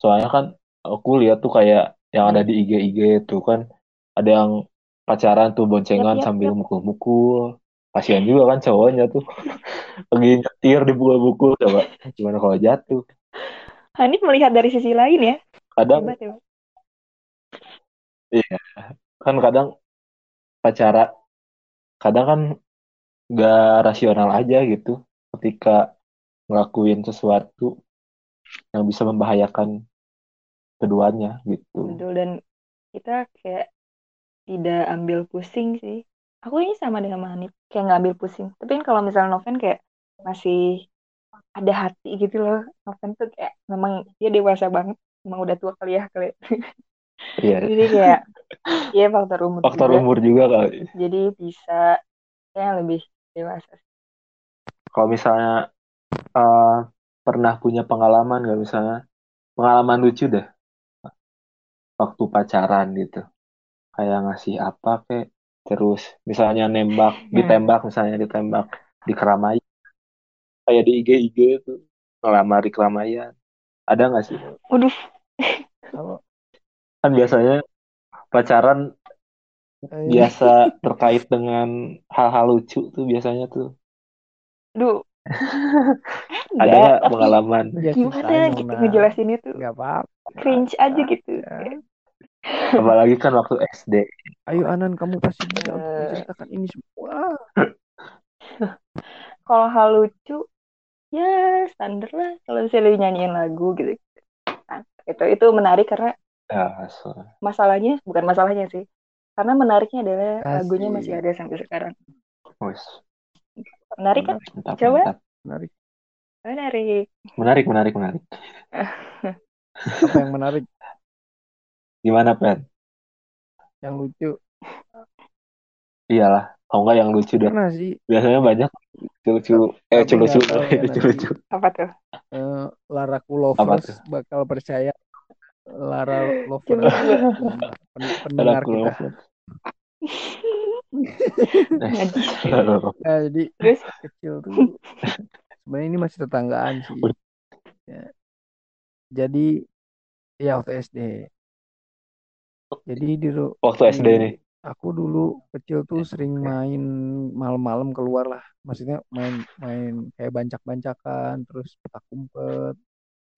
Soalnya kan aku lihat tuh kayak yang ada di IG-IG itu kan ada yang pacaran tuh boncengan yap, sambil mukul-mukul. Kasihan juga kan cowoknya tuh. (laughs) Lagi nyetir dipukul-pukul coba. Gimana kalau jatuh? Hanif melihat dari sisi lain ya Kadang hebat ya kan kadang pacara kadang kan gak rasional aja gitu ketika ngelakuin sesuatu yang bisa membahayakan keduanya gitu. betul dan kita kayak tidak ambil pusing sih aku ini sama dengan Hanif kayak nggak ambil pusing tapi kan kalau misalnya Noven kayak masih ada hati gitu loh Noven tuh kayak memang dia dewasa banget emang udah tua kali ya kali Iya. (laughs) jadi kayak ya faktor umur Faktor juga. umur juga kali. jadi bisa kayak lebih dewasa Kalau misalnya eh, pernah punya pengalaman nggak misalnya pengalaman lucu deh waktu pacaran gitu. Kayak ngasih apa kek terus misalnya nembak, Hmm. ditembak misalnya ditembak di keramaian. Kayak di IG-IG tuh ngelamar di keramaian. Ada nggak sih? Waduh, Kan biasanya pacaran eh, biasa terkait dengan hal-hal lucu tuh biasanya tuh. duh. (laughs) Ada nggak pengalaman? ya gimana gitu dong, ngejelasinnya tuh nggak apa-apa. cringe aja gitu. Ya. (laughs) Apalagi kan waktu SD. Ayo Anan, kamu pasti bisa untuk Eh. menceritakan ini semua. (laughs) Kalau hal lucu, ya standar lah. Kalau misalnya lu nyanyiin lagu gitu. Nah, itu itu menarik karena Ya, so. masalahnya bukan masalahnya sih. Karena menariknya adalah Asik. lagunya masih ada sampai sekarang. Wes. Menarik kan? Mantap, Coba. mantap. Menarik. Menarik. Menarik, menarik, menarik. (laughs) Apa yang menarik? Gimana, Pen? Yang lucu. Iyalah. Kalau nggak yang lucu deh. Pernah sih Biasanya banyak lucu-lucu. Eh, lucu-lucu. (laughs) Lucu-lucu. Apa tuh? eh, Laraku Apa Lovers tuh? bakal percaya Lara Lovers pendengar Aku kita. Love. Najis. Eh, jadi Terus? kecil tuh sebenarnya ini masih tetanggaan sih. Ya. Jadi ya waktu SD. Jadi di Waktu SD di- nih. aku dulu kecil tuh sering main malam-malam keluar lah. Maksudnya main main kayak bancak-bancakan, terus petak umpet,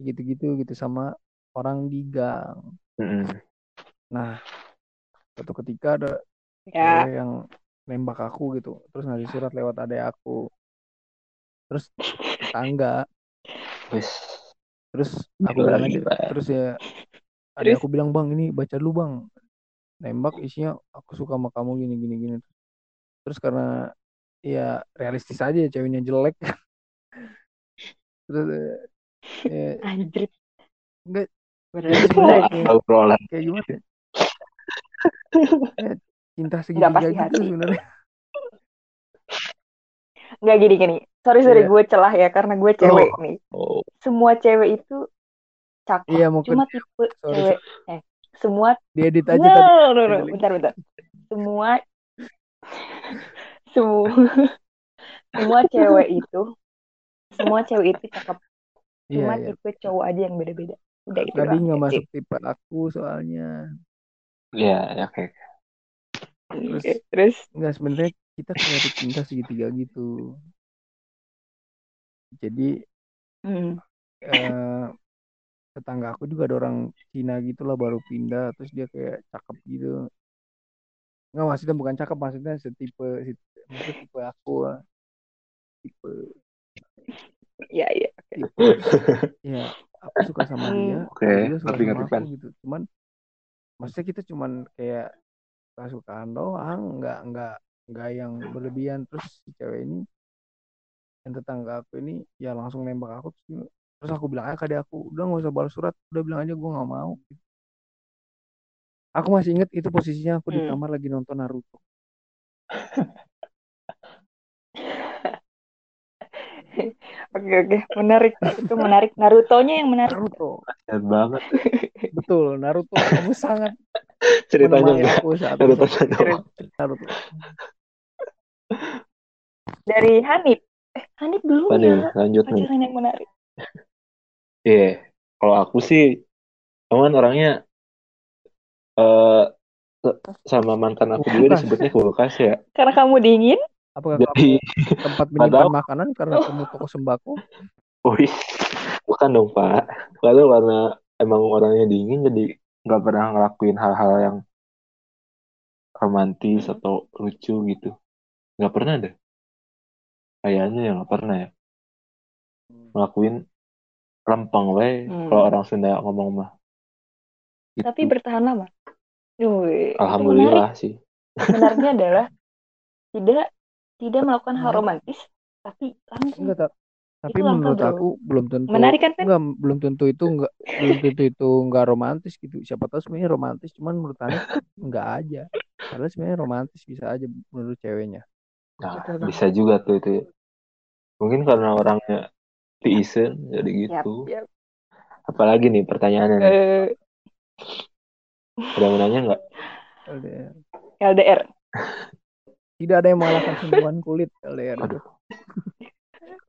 gitu-gitu gitu sama orang di gang. Mm-mm. Nah, suatu ketika ada Ya. cewek yang nembak aku gitu, terus ngasih surat lewat adek aku. Terus tetangga, Wes. terus aku bilang aja, terus ya adek Terus? aku bilang bang ini baca dulu bang, nembak isinya aku suka sama kamu gini gini gini. Terus karena ya realistis aja ya ceweknya jelek, (laughs) terus eh, eh, Anjrit. enggak Bener. ya kayak gimana? ya? (laughs) Cinta segitiga pasti gitu hati. sebenarnya. (laughs) Nggak gini-gini. Sorry, sorry. Iya. Gue celah ya. Karena gue cewek nih. Oh. Semua cewek itu cakep. Iya mungkin Cuma tipe sorry, cewek. Eh, semua diedit aja no, tadi. no, no, bentar, bentar. Semua, (laughs) semua, (laughs) semua cewek itu, semua cewek itu cakep. Iya Cuma iya. tipe cowok aja yang beda-beda. Udah itu Tadi nggak masuk tipe aku soalnya. Iya, ya, oke. Terus Oke, Terus, nggak sebenarnya kita kayak cinta segitiga gitu. Jadi hmm, eh, tetangga aku juga ada orang Cina gitu lah baru pindah terus dia kayak cakep gitu. Nggak maksudnya bukan cakep maksudnya setipe maksudnya tipe aku lah. Tipe ya, ya. oke. tipe ya aku suka sama dia Oke, dia juga suka ngerti, sama ngerti, gitu cuman maksudnya kita cuman kayak suka-sukaan doang nggak nggak nggak yang berlebihan terus si cewek ini yang tetangga aku ini ya langsung nembak aku terus, terus aku bilang aja ke dia aku udah nggak usah balas surat udah bilang aja gue nggak mau aku masih inget itu posisinya aku di Hmm. kamar lagi nonton Naruto (laughs) Oke, oke. Menarik. Itu menarik. Naruto-nya yang menarik. Naruto banget. betul Naruto kamu sangat (laughs) Ceritanya enggak. doang. Naruto. Dari Hanif. Eh, Hanif dulu Apa nih? ya. Lanjut nih. Yang menarik. Iya. Kalau aku sih, kan orangnya eh sama mantan aku juga disebutnya kulkas ya. Karena kamu dingin. Apakah Jadi, kamu tempat menyimpan makanan karena kamu toko sembako? wih, bukan dong Pak. Kalau karena emang orangnya dingin, jadi nggak pernah ngelakuin hal-hal yang romantis atau lucu gitu. Nggak pernah deh. Kayaknya ya nggak pernah ya. Ngelakuin lempeng we, Hmm. kalau orang Sunda ngomong mah. Gitu. Tapi bertahan lama. Menarik. Alhamdulillah sih. Sebenarnya adalah (laughs) tidak tidak melakukan hal romantis, tapi langsung. Enggak. Tapi Itu menurut jauh. aku belum tentu Menarik kan, enggak belum tentu itu enggak belum tentu itu enggak romantis gitu. Siapa tahu sebenarnya romantis, cuman menurut Hanif enggak aja. Padahal sebenarnya romantis bisa aja menurut ceweknya. Nah, bisa juga tuh itu. Mungkin karena orangnya tiisen, jadi gitu. yap. Apalagi nih pertanyaannya nih. Eh, Ada yang mau nanya nggak? LDR. LDR. Tidak ada yang mengalahkan (laughs) sentuhan kulit LDR itu.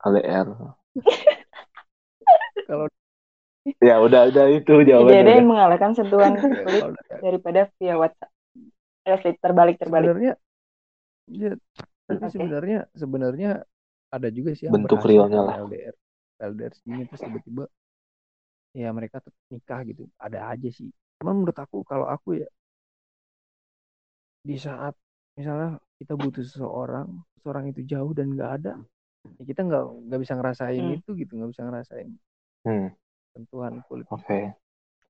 LDR. (laughs) Kalau Ya udah udah itu Tidak ada jawabannya. yang udah. mengalahkan sentuhan (laughs) kulit daripada via WhatsApp. Eh, terbalik terbalik. sebenarnya ya, tapi Oke. sebenarnya sebenarnya ada juga sih yang Bentuk realnya lah. LDR LDR segini terus tiba-tiba ya mereka tetap nikah gitu ada aja sih cuman menurut aku kalau aku ya di saat misalnya kita butuh seseorang seseorang itu jauh dan nggak ada ya kita nggak nggak bisa ngerasain Hmm. itu gitu nggak bisa ngerasain Hmm, sentuhan kulit oke.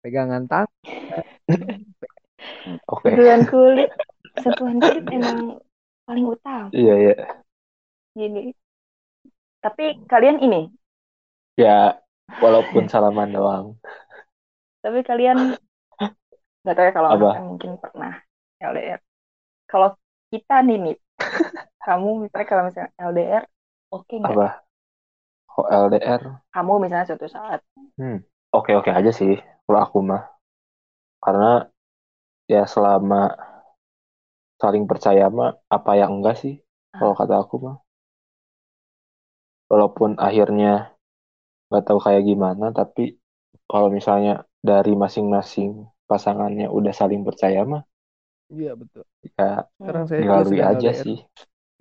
pegangan tangan (laughs) Oke. Sentuhan kulit, sentuhan kulit emang paling utama. Iya ya. Gini. Tapi kalian ini, Ya walaupun salaman doang. tapi kalian nggak tahu ya kalau Apa? mungkin pernah LDR. Kalau kita nih nih, kamu misalnya kalau misalnya LDR, oke nggak? Apa? Oh, LDR. Kamu misalnya suatu saat, Oke oke aja sih kalau aku mah. Karena ya selama saling percaya mah apa yang enggak sih kalau kata aku mah. Walaupun akhirnya nggak tahu kayak gimana, tapi kalau misalnya dari masing-masing pasangannya udah saling percaya mah, iya betul ya sekarang hmm. saya juga dilalui aja LDR. sih.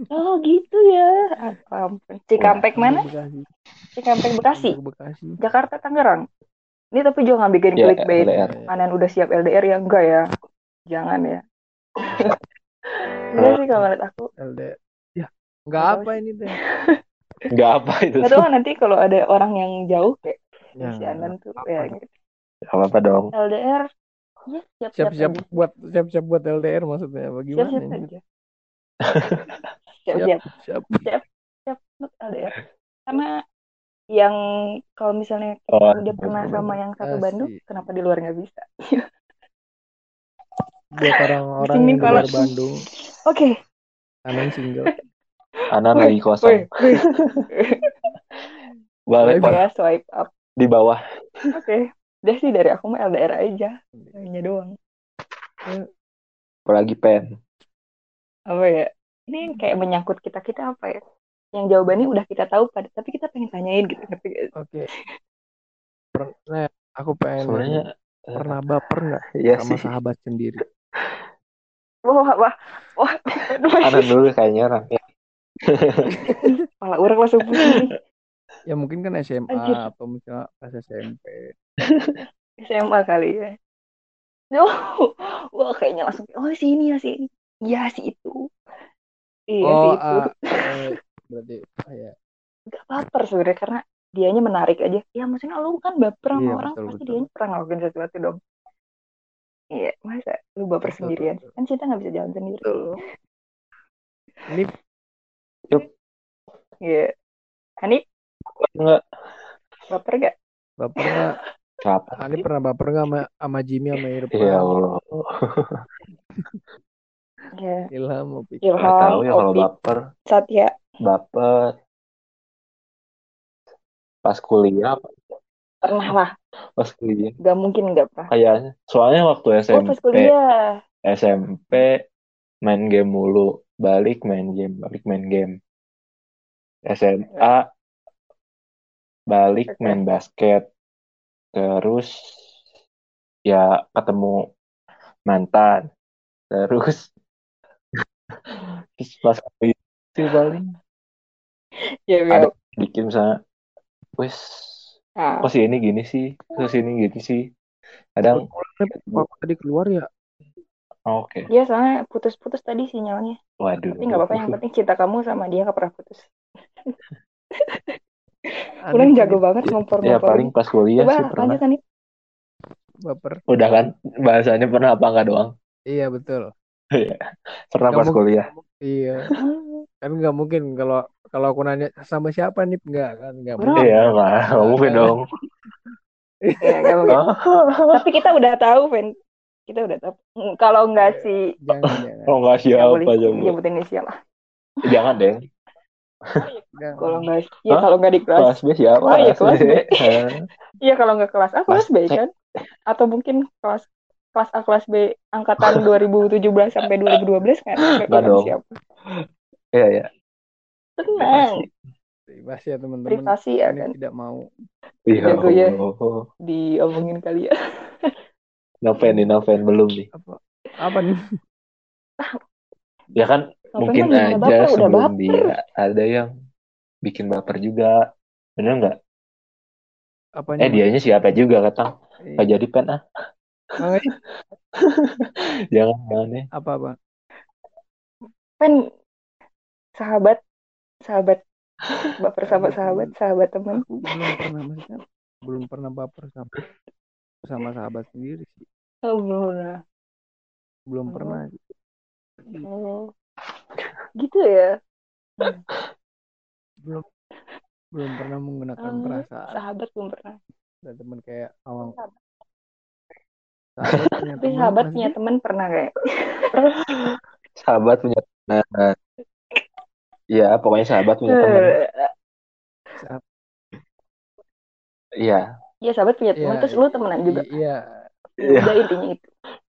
Oh gitu ya. Apa ampun. Cikampek mana? Bekasi Cikampek Bekasi, Bekasi Jakarta, Tangerang. Ini tapi juga nggak bikin Ya, clickbait. LDR. Mana yang udah siap LDR ya enggak ya? Jangan ya. Enggak (laughs) sih kalau menurut aku. LDR ya nggak Nggak tahu apa ini teh (laughs) Nggak apa itu Nggak tahu nanti kalau ada orang yang jauh kayak ya si Anan tuh apa ya gitu. Nggak apa-apa dong. LDR ya siap-siap buat siap-siap buat LDR maksudnya bagaimana Siap-siap ini aja. (laughs) Siap-siap siap siap untuk LDR. (laughs) Karena yang kalau misalnya kita Oh, udah pernah sama yang satu. Bandung, kenapa di luar nggak bisa? buat orang-orang yang di luar Bandung Oke. Anan single (laughs) Anan lagi kosong. (laughs) Balik. Ya swipe up. di bawah. Oke. Udah sih dari aku mah LDR aja. Hanya doang. Apalagi pen. Apa ya? Ini kayak menyangkut kita-kita apa ya? Yang jawabannya udah kita tahu pada tapi kita pengen tanyain gitu. Ngerti sih? oke pernah aku pengen Sebenarnya pernah baper nggak ya sama sih. sahabat sendiri (laughs) Wah, wah, wah. Anan dulu kayaknya orang. Ya. (laughs) Kepala orang langsung pusing. ya mungkin kan SMA Anjir. atau misalnya pas SMP SMA (laughs) kali ya. Oh, wah kayaknya langsung oh si ini ya si ini. Iya si itu. Iya oh itu. ah, (laughs) eh, berarti ah, ya Gak baper sebenarnya karena dianya menarik aja. Ya maksudnya lu kan baper sama Iya, orang betul, pasti betul. dianya pernah ngelakuin sesuatu dong. Iya, masa lu baper Betul, sendirian? betul. Kan cinta nggak bisa jalan sendiri. betul ini Iya. Hani, Enggak. baper gak? baper nggak Siapa? Ani pernah baper nggak sama sama Jimmy sama Irfan Ya Allah. (laughs) Iya. Ilham Opik Ilham, Nggak tahu ya kalau baper. Satya. Baper. Pas kuliah. Pernah lah. pas kuliah Gak mungkin gak pernah. kayaknya soalnya waktu Oh SMP pas kuliah. SMP main game mulu balik main game balik main game SMA balik Oke. main basket terus ya ketemu mantan terus terus pas sih paling Ya, ada ya. bikin misalnya wis Nah, kok sih ini gini sih terus ini gini sih kadang Papa tadi keluar ya. oke ya soalnya putus-putus tadi sinyalnya. waduh Tapi nggak apa-apa, yang penting cinta kamu sama dia nggak pernah putus. Sih, jago banget ya ngompor-ngompor. paling pas kuliah Coba sih pernah lanjut Hanif. Baper. udah kan bahasanya pernah apa enggak doang Iya betul. (laughs) pernah Nggak pas kuliah Iya. Kan nggak mungkin kalau kalau aku nanya sama siapa nih nggak kan nggak Bro. mungkin. iya nggak nggak mungkin dong Ya, nggak mungkin. oh Tapi kita udah tahu, Fen. Kita udah tahu. Kalau nggak si Jangan jangan. nggak nggak siapa coba nyebutin inisial lah. jangan deh Jangan. Kalau nggak, ya kalau nggak di kelas, kelas B siapa Oh, iya, kelas B. Iya kalau nggak kelas A, kelas B kan? Atau mungkin kelas kelas A, kelas B angkatan (laughs) 2017 sampai 2012 kan? Bilang dong. siapa. iya ya Tenang, Privasi ya teman-teman. privasi ya kan? tidak mau. iya Jago ya. Diomongin kali ya. Noven nih Noven belum nih Apa apa nih? ya kan Noven mungkin gimana aja baper, udah sebelum baper. dia ada yang bikin baper juga bener nggak Apanya? eh dianya siapa juga kata Mas? nggak jadi pen ah (laughs) jangan jangan ya apa apa? Kan sahabat, sahabat, baper sahabat, sahabat, sahabat teman. Aku belum pernah maksudnya belum pernah baper sama sama sahabat sendiri sih. Oh, belum pernah. Belum Oh. pernah. Oh. Gitu ya. Belum belum pernah menggunakan Oh, perasaan sahabat belum pernah. dan teman kayak awang Sahabat. (laughs) (laughs) sahabat punya Tapi teman sahabat punya teman pernah kayak. sahabat punya nah, ya pokoknya sahabat punya teman sahabat iya Iya sahabat punya teman Iya, terus lu temenan juga. iya Iya. Udah intinya itu.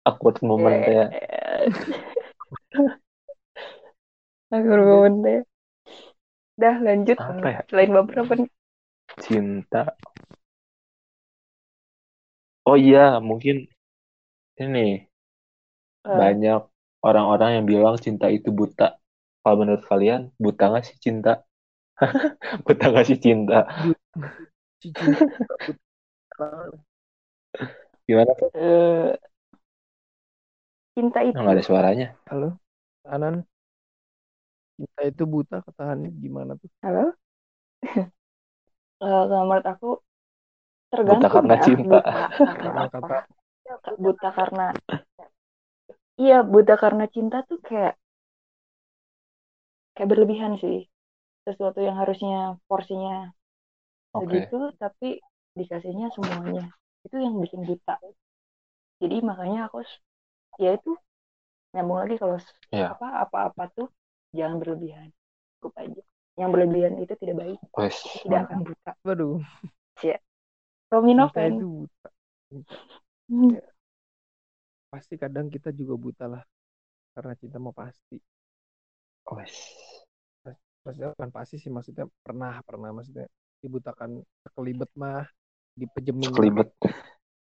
awkward moment ya (laughs) Aku momen deh. Dah lanjut. Apa ya? Selain baper apa nih? cinta oh iya mungkin ini Eh, banyak orang-orang yang bilang cinta itu buta. Kalau menurut kalian buta nggak sih cinta? (laughs) Buta nggak sih cinta? (laughs) Gimana? Eh, cinta itu nggak ada suaranya. Halo Anan. Cinta itu buta ketahannya gimana tuh? Halo? (laughs) Eh, kalau menurut aku tergantung Buta karena ya. cinta. buta karena kata buta karena (clears throat) iya buta karena cinta tuh kayak kayak berlebihan sih. Sesuatu yang harusnya porsinya oke. segitu tapi dikasihnya semuanya. Itu yang bikin buta. Jadi makanya aku ya itu nyambung lagi kalau s- Iya. apa apa-apa tuh jangan berlebihan. Cukup aja. Yang berlebihan itu tidak baik. Wes itu tidak akan buta. Waduh. Romi cinta Noven itu buta Hmm. pasti kadang kita juga buta lah karena cinta mau pasti. Wes. Maksudnya bukan pasti sih maksudnya pernah pernah maksudnya dibutakan sekelibet mah dipejemin sekelibet.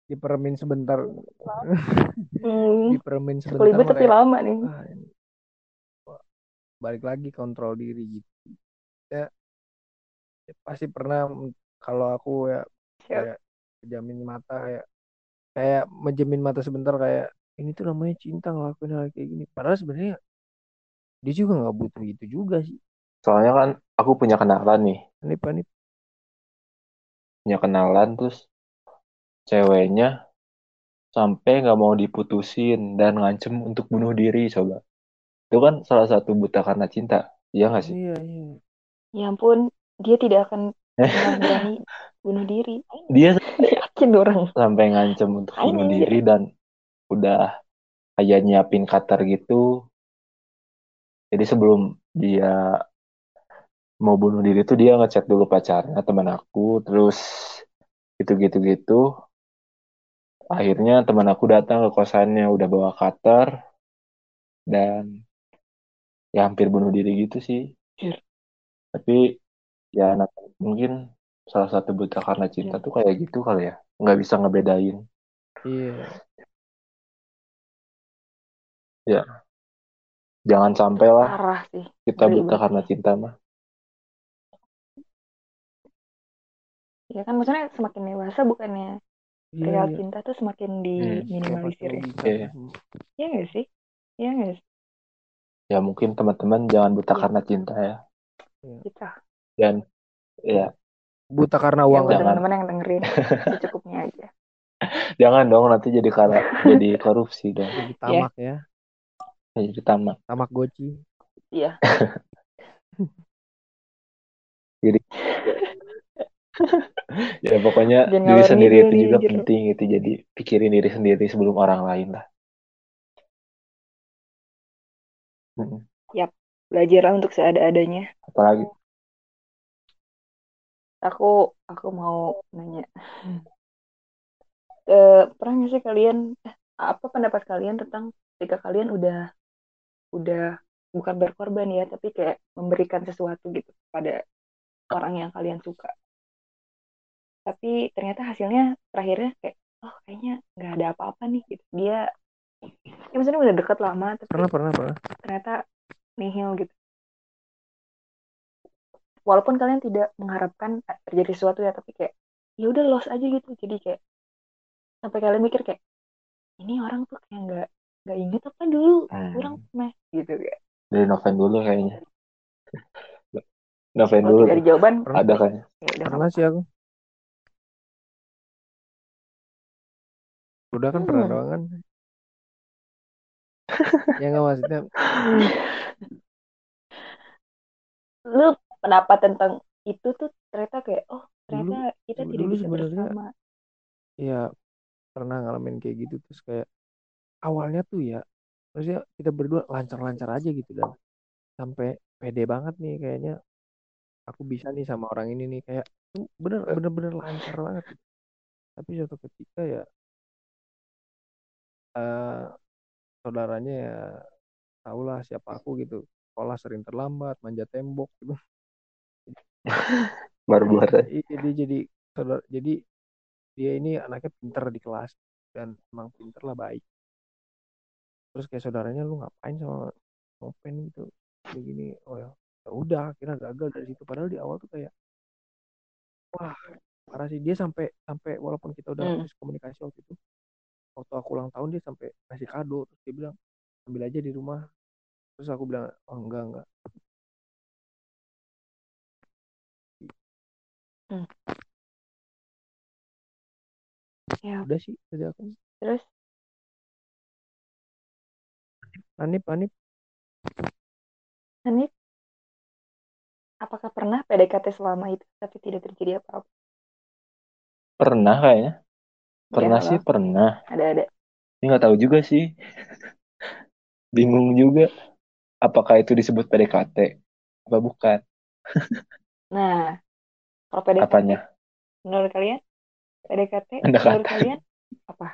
diperemin sebentar Hmm, diperemin sebentar sekelibet tapi lama nih. "Wah, ini- wah, balik lagi kontrol diri gitu. Ya, ya pasti pernah kalau aku ya kayak pejamin mata kayak kayak menjamin mata sebentar kayak ini tuh namanya cinta ngelakuin hal kayak gini. Padahal sebenarnya dia juga nggak butuh itu juga sih. Soalnya kan aku punya kenalan nih. Ini panik punya kenalan terus ceweknya sampai nggak mau diputusin dan ngancem untuk bunuh diri coba. Itu kan salah satu buta karena cinta iya nggak sih? Iya iya. Ya ampun dia tidak akan (laughs) berani bunuh diri. Dia (laughs) yakin orang. Sampai ngancem untuk bunuh diri dan udah kayak nyiapin cutter gitu. Jadi sebelum dia mau bunuh diri tuh dia ngechat dulu pacarnya teman aku terus gitu-gitu gitu akhirnya teman aku datang ke kosannya udah bawa cutter dan ya hampir bunuh diri gitu sih. Tapi ya anak mungkin salah satu buta karena cinta Iya. tuh kayak gitu kali ya nggak bisa ngebedain Iya. jangan sampai lah Parah sih. kita Ngeri buta karena cinta mah Ya kan maksudnya semakin dewasa bukannya Iya, perihal iya. cinta tuh semakin. Kayak diminimalisir pakai ya. Iya. Iya nggak sih? Iya nggak sih? ya mungkin teman-teman jangan buta Iya. karena cinta ya Kita. dan ya Buta karena Ya uang. Jangan. teman-teman yang dengerin secukupnya aja. (laughs) jangan dong nanti jadi karena jadi korupsi dong Jadi tamak ya. jadi tamak Tamak goci. Iya. (laughs) (laughs) ya pokoknya Jangan diri sendiri itu juga anjir. penting gitu jadi pikirin diri sendiri sebelum orang lain lah Mm-mm. Belajarlah untuk seada-adanya. apalagi Aku aku mau nanya. Eh, pernah nggak sih kalian eh, apa pendapat kalian tentang ketika kalian udah udah bukan berkorban ya, tapi kayak memberikan sesuatu gitu pada orang yang kalian suka. Tapi ternyata hasilnya terakhirnya kayak oh kayaknya nggak ada apa-apa nih gitu. Dia ya maksudnya udah deket lama tapi Pernah, pernah, pernah. ternyata nihil gitu. Walaupun kalian tidak mengharapkan terjadi sesuatu ya, tapi kayak ya udah lost aja gitu. Jadi kayak sampai kalian mikir kayak ini orang tuh kayak nggak nggak inget apa dulu Hmm. kurang pernah gitu kayak. dari Noven dulu kayaknya (laughs) Noven dulu ada jawaban, Pernah. ada kayaknya ya udah Pernah sih aku. Udah kan pernah Hmm. doang kan. ya nggak maksudnya lu pendapat tentang itu tuh ternyata kayak oh ternyata kita dulu tidak bisa bersama. ya pernah ngalamin kayak gitu terus kayak awalnya tuh ya maksudnya kita berdua lancar-lancar aja gitu dan sampai pede banget nih kayaknya aku bisa nih sama orang ini nih kayak tuh bener bener bener lancar banget gitu. tapi suatu ketika ya eh saudaranya ya tahulah siapa aku gitu sekolah sering terlambat manja tembok gitu (laughs) baru buat aja. Iya, dia jadi saudara jadi dia ini anaknya pinter di kelas dan emang pinter lah baik. Terus kayak saudaranya lu ngapain sama Nopen gitu? Kayak gini. Oh ya ya udah akhirnya gagal dari situ. Padahal di awal tuh kayak wah parah sih. Dia sampai sampai walaupun kita udah Hmm. habis komunikasi waktu itu waktu aku ulang tahun dia sampai kasih kado. Terus dia bilang ambil aja di rumah. Terus aku bilang oh enggak enggak Ya. Udah sih dari aku. Terus? Anip Anip Hanif? Apakah pernah PDKT selama itu tapi tidak terjadi apa-apa? pernah kayaknya. Pernah Ya, sih pernah. Ada-ada. ini nggak tahu juga sih. Bingung juga. Apakah itu disebut PDKT apa bukan? Nah, kalau PDKT apanya menurut kalian PDKT Pendekatan. menurut kalian apa?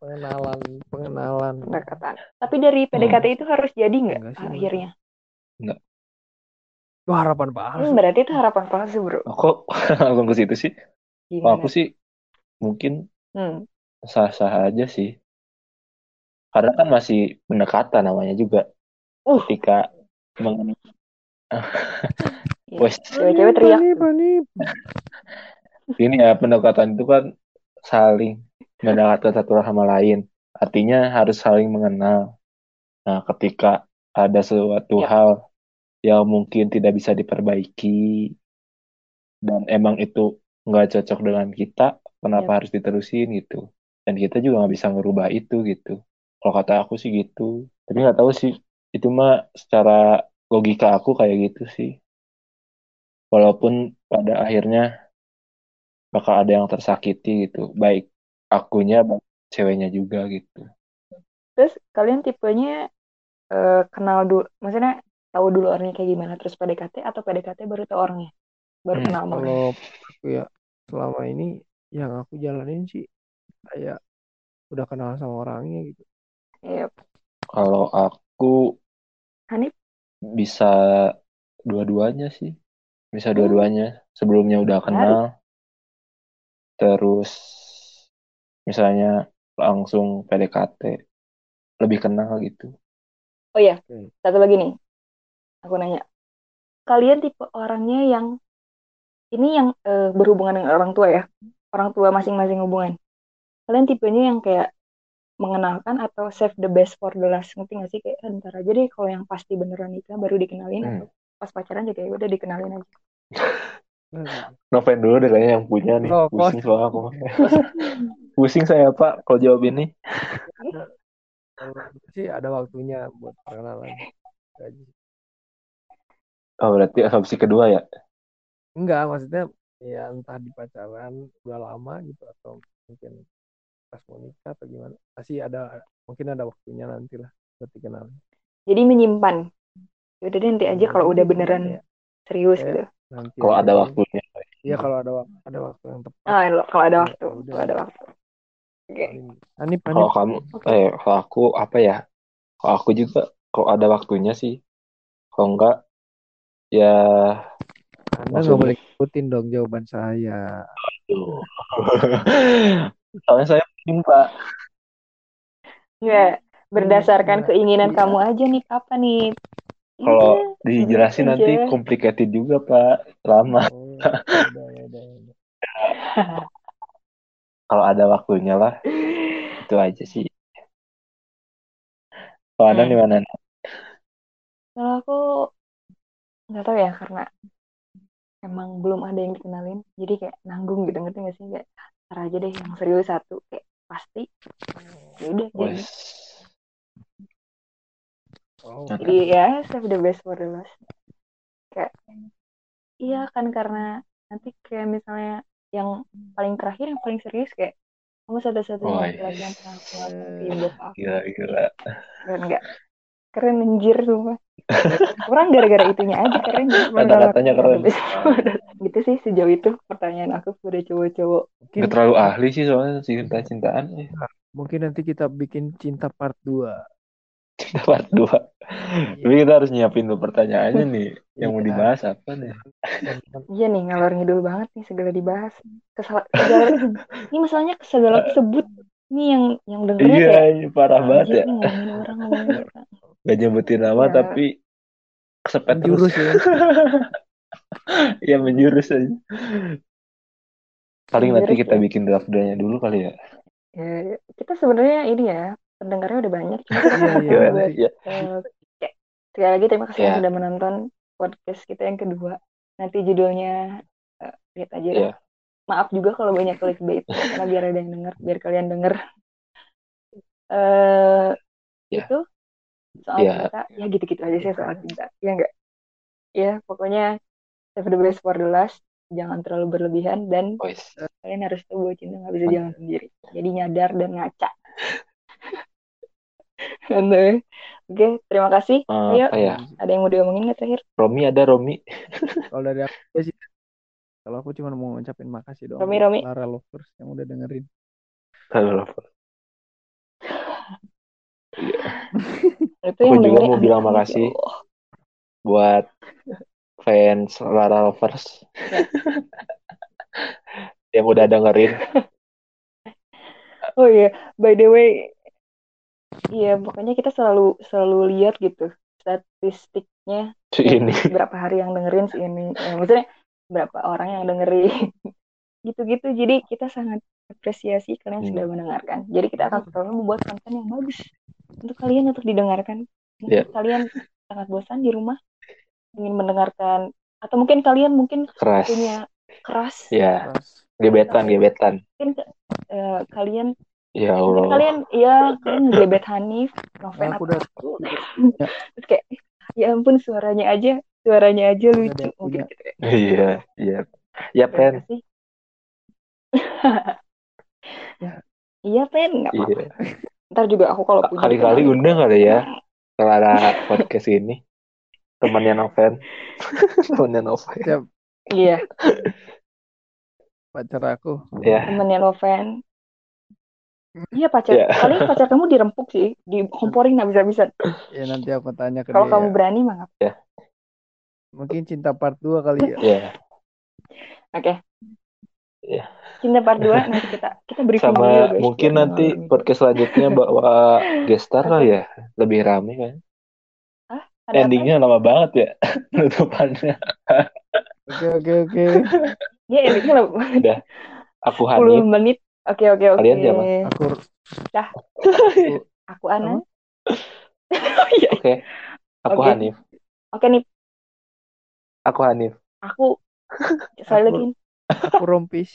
pengenalan pengenalan Pendekatan. Tapi dari PDKT itu harus jadi nggak akhirnya? Wah, harapan palsu Hmm, berarti itu harapan palsu, bro. Oh, (laughs) kok langsung ke situ sih kalau Gimana? aku sih mungkin Hmm, sah-sah aja sih karena kan masih pendekatan namanya juga Uh. ketika meng iya. (laughs) Wes, Cewek-cewek teriak. Anip, Anip. (laughs) ini ya pendekatan itu kan saling mendekatkan satu sama lain artinya harus saling mengenal nah ketika ada suatu Ya. hal yang mungkin tidak bisa diperbaiki dan emang itu nggak cocok dengan kita kenapa Ya. harus diterusin gitu dan kita juga nggak bisa ngerubah itu gitu kalau kata aku sih gitu tapi nggak tahu sih itu mah secara logika aku kayak gitu sih walaupun pada akhirnya bakal ada yang tersakiti gitu baik akunya baik ceweknya juga gitu Terus kalian tipenya eh, kenal dulu, maksudnya tahu dulu orangnya kayak gimana, terus PDKT atau PDKT baru tahu orangnya, baru Hmm, kenal sama orangnya. Kalau aku ya selama ini yang aku jalanin sih kayak udah kenal sama orangnya gitu. Yep. Kalau aku Hanif? bisa dua-duanya sih. Bisa dua-duanya. Sebelumnya udah kenal. Terus misalnya langsung PDKT. Lebih kenal gitu. Oh iya, Oke. satu lagi nih. Aku nanya. Kalian tipe orangnya yang ini yang eh, berhubungan dengan orang tua ya. Orang tua masing-masing hubungan. Kalian tipenya yang kayak mengenalkan atau save the best for the last. Ngerti gak sih? Kayak "Ah, ntar aja deh kalau yang pasti beneran nikah baru dikenalin Hmm. atau pas pacaran juga ya udah dikenalin aja. (laughs) Noven dulu deh kayaknya yang punya nih. Oh, Pusing soalnya aku. (laughs) Pusing saya Pak kalau jawab ini. gitu sih ada waktunya buat perkenalan. Oh berarti asumsi kedua ya? Enggak, maksudnya ya entah di pacaran udah lama gitu atau mungkin pas mau nikah atau gimana. Pasti ada mungkin ada waktunya nanti lah buat dikenalin. Jadi menyimpan. Yaudah deh nanti aja kalau udah beneran serius kayak gitu. nanti Kalau ada waktunya. Iya kalau ada ada waktu yang tepat. Ah, kalau ada Ya, waktu, udah. kalau ada waktu. Oke. Anip, Kalau kamu, Oke. eh kalau aku apa ya? Kalau aku juga kalau ada waktunya sih. Kalau enggak ya Anda nggak boleh ikutin dong jawaban saya. Aduh. Soalnya saya penting Pak. Ya, berdasarkan Iya. keinginan Iya. kamu aja nih kapan nih? Kalau Iya, dijelasin aja. nanti complicated juga Pak. Lama. Oh, udah, ya udah, ya udah. Kalau ada waktunya lah. Itu aja sih. Kalau Anda Hmm. di mana? Kalau aku nggak tahu ya karena emang belum ada yang dikenalin, jadi kayak nanggung gitu ngerti gak sih kayak ntar aja deh yang serius satu kayak pasti ya udah jadi. Oh, jadi ya save the best for the last. Kayak iya kan karena nanti kayak misalnya yang paling terakhir yang paling serius kayak kamu satu-satunya Oh, laki-laki yang pernah aku. Gila, gila. keren nggak? Keren anjir sumpah. Kurang gara-gara itunya aja keren. Kata-katanya keren. gitu sih sejauh itu pertanyaan aku pada cowok-cowok. Gak terlalu ahli sih soalnya cinta-cintaan. Eh, mungkin nanti kita bikin cinta part 2. Cinta part 2. Tapi kita harus nyiapin dulu pertanyaannya nih. Yang mau Iya. dibahas apa nih? iya nih ngalor ngidul banget nih segala dibahas Kesal segala ini masalahnya segala kesebut nih yang yang dengernya Iya, kayak ini parah banget ya. orang Gak nyebutin nama Iya. tapi kesepet terus. Ya. (laughs) Iya menjurus aja. Paling nanti kita ya. bikin draft dulu kali ya. ya, kita sebenarnya ini ya pendengarnya udah banyak (laughs) Iya, iya. Iya. eh, sekali lagi terima kasih yang sudah menonton podcast kita yang kedua. Nanti judulnya eh, lihat aja maaf juga kalau banyak clickbait (laughs) karena biar ada yang denger biar kalian denger. Eh itu soal cinta. Ya gitu-gitu aja sih soal cinta. Ya enggak ya pokoknya save the best for the last. Jangan terlalu berlebihan dan kalian harus tahu bahwa cinta nggak bisa jalan sendiri. Jadi nyadar dan ngaca (laughs) (laughs) Oke, terima kasih. Eh, Ayo, apa ya? ada yang mau diomongin nggak terakhir? Romi ada Romi. (laughs) Kalau dari aku ya sih. Kalau aku cuma mau ngucapin makasih doang Romi, Romi. para lovers yang udah dengerin. Halo. (laughs) Itu Aku yang juga mau bilang ya makasih. Allah. buat fans Lara Lovers yang udah dengerin. Oh iya, by the way, iya pokoknya kita selalu selalu lihat gitu statistiknya Si dan ini. (laughs) berapa hari yang dengerin si ini. Ya, maksudnya berapa orang yang dengerin (laughs) gitu-gitu. Jadi kita sangat apresiasi kalian Hmm. sudah mendengarkan. Jadi kita akan selalu membuat konten yang bagus untuk kalian untuk didengarkan. Mungkin Ya. kalian sangat bosan di rumah ingin mendengarkan atau mungkin kalian mungkin Keras. punya keras Ya, Terus gebetan, gebetan. mungkin eh, kalian Ya Allah. kalian ya kalian ngegebet Hanif Noven aku udah terus kayak ya ampun suaranya aja suaranya aja Udah lucu ada mungkin gitu ya. Iya, iya. Ya, Pen. (laughs) Ya. iya pen nggak apa-apa Iya. ntar juga aku kalau punya Kali-kali undang kali ya Clara podcast ini. Temannya Noven. (laughs) Temannya Noven. Iya (laughs) pacar aku. Ya. temennya Loven iya pacar Iya. paling pacar kamu dirempuk sih dikomporin nggak bisa bisa Ya nanti aku tanya ke kalau dia. kamu berani mah nggak- Mungkin cinta part 2 kali ya. Ya. oke Iya. cinta part 2 nanti kita kita dulu Sama guys mungkin biar nanti malam ini. podcast selanjutnya bawa gestar kali ya. Lebih rame kan. Ada apa? Endingnya lama banget ya. (laughs) Penutupannya. Oke oke oke. ya endingnya lah Udah. Aku 10 Hanif. menit oke oke oke Kalian siapa? Aku Dah. aku (laughs) aku Ana (laughs) iya Oke. Aku Oke. Hanif. oke nih Aku Hanif. aku (laughs) sekali Aku- lagi aku rompis.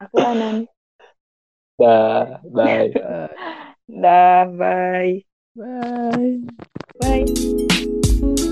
aku Anan Dah. Bye. Bye. dah bye Bye. bye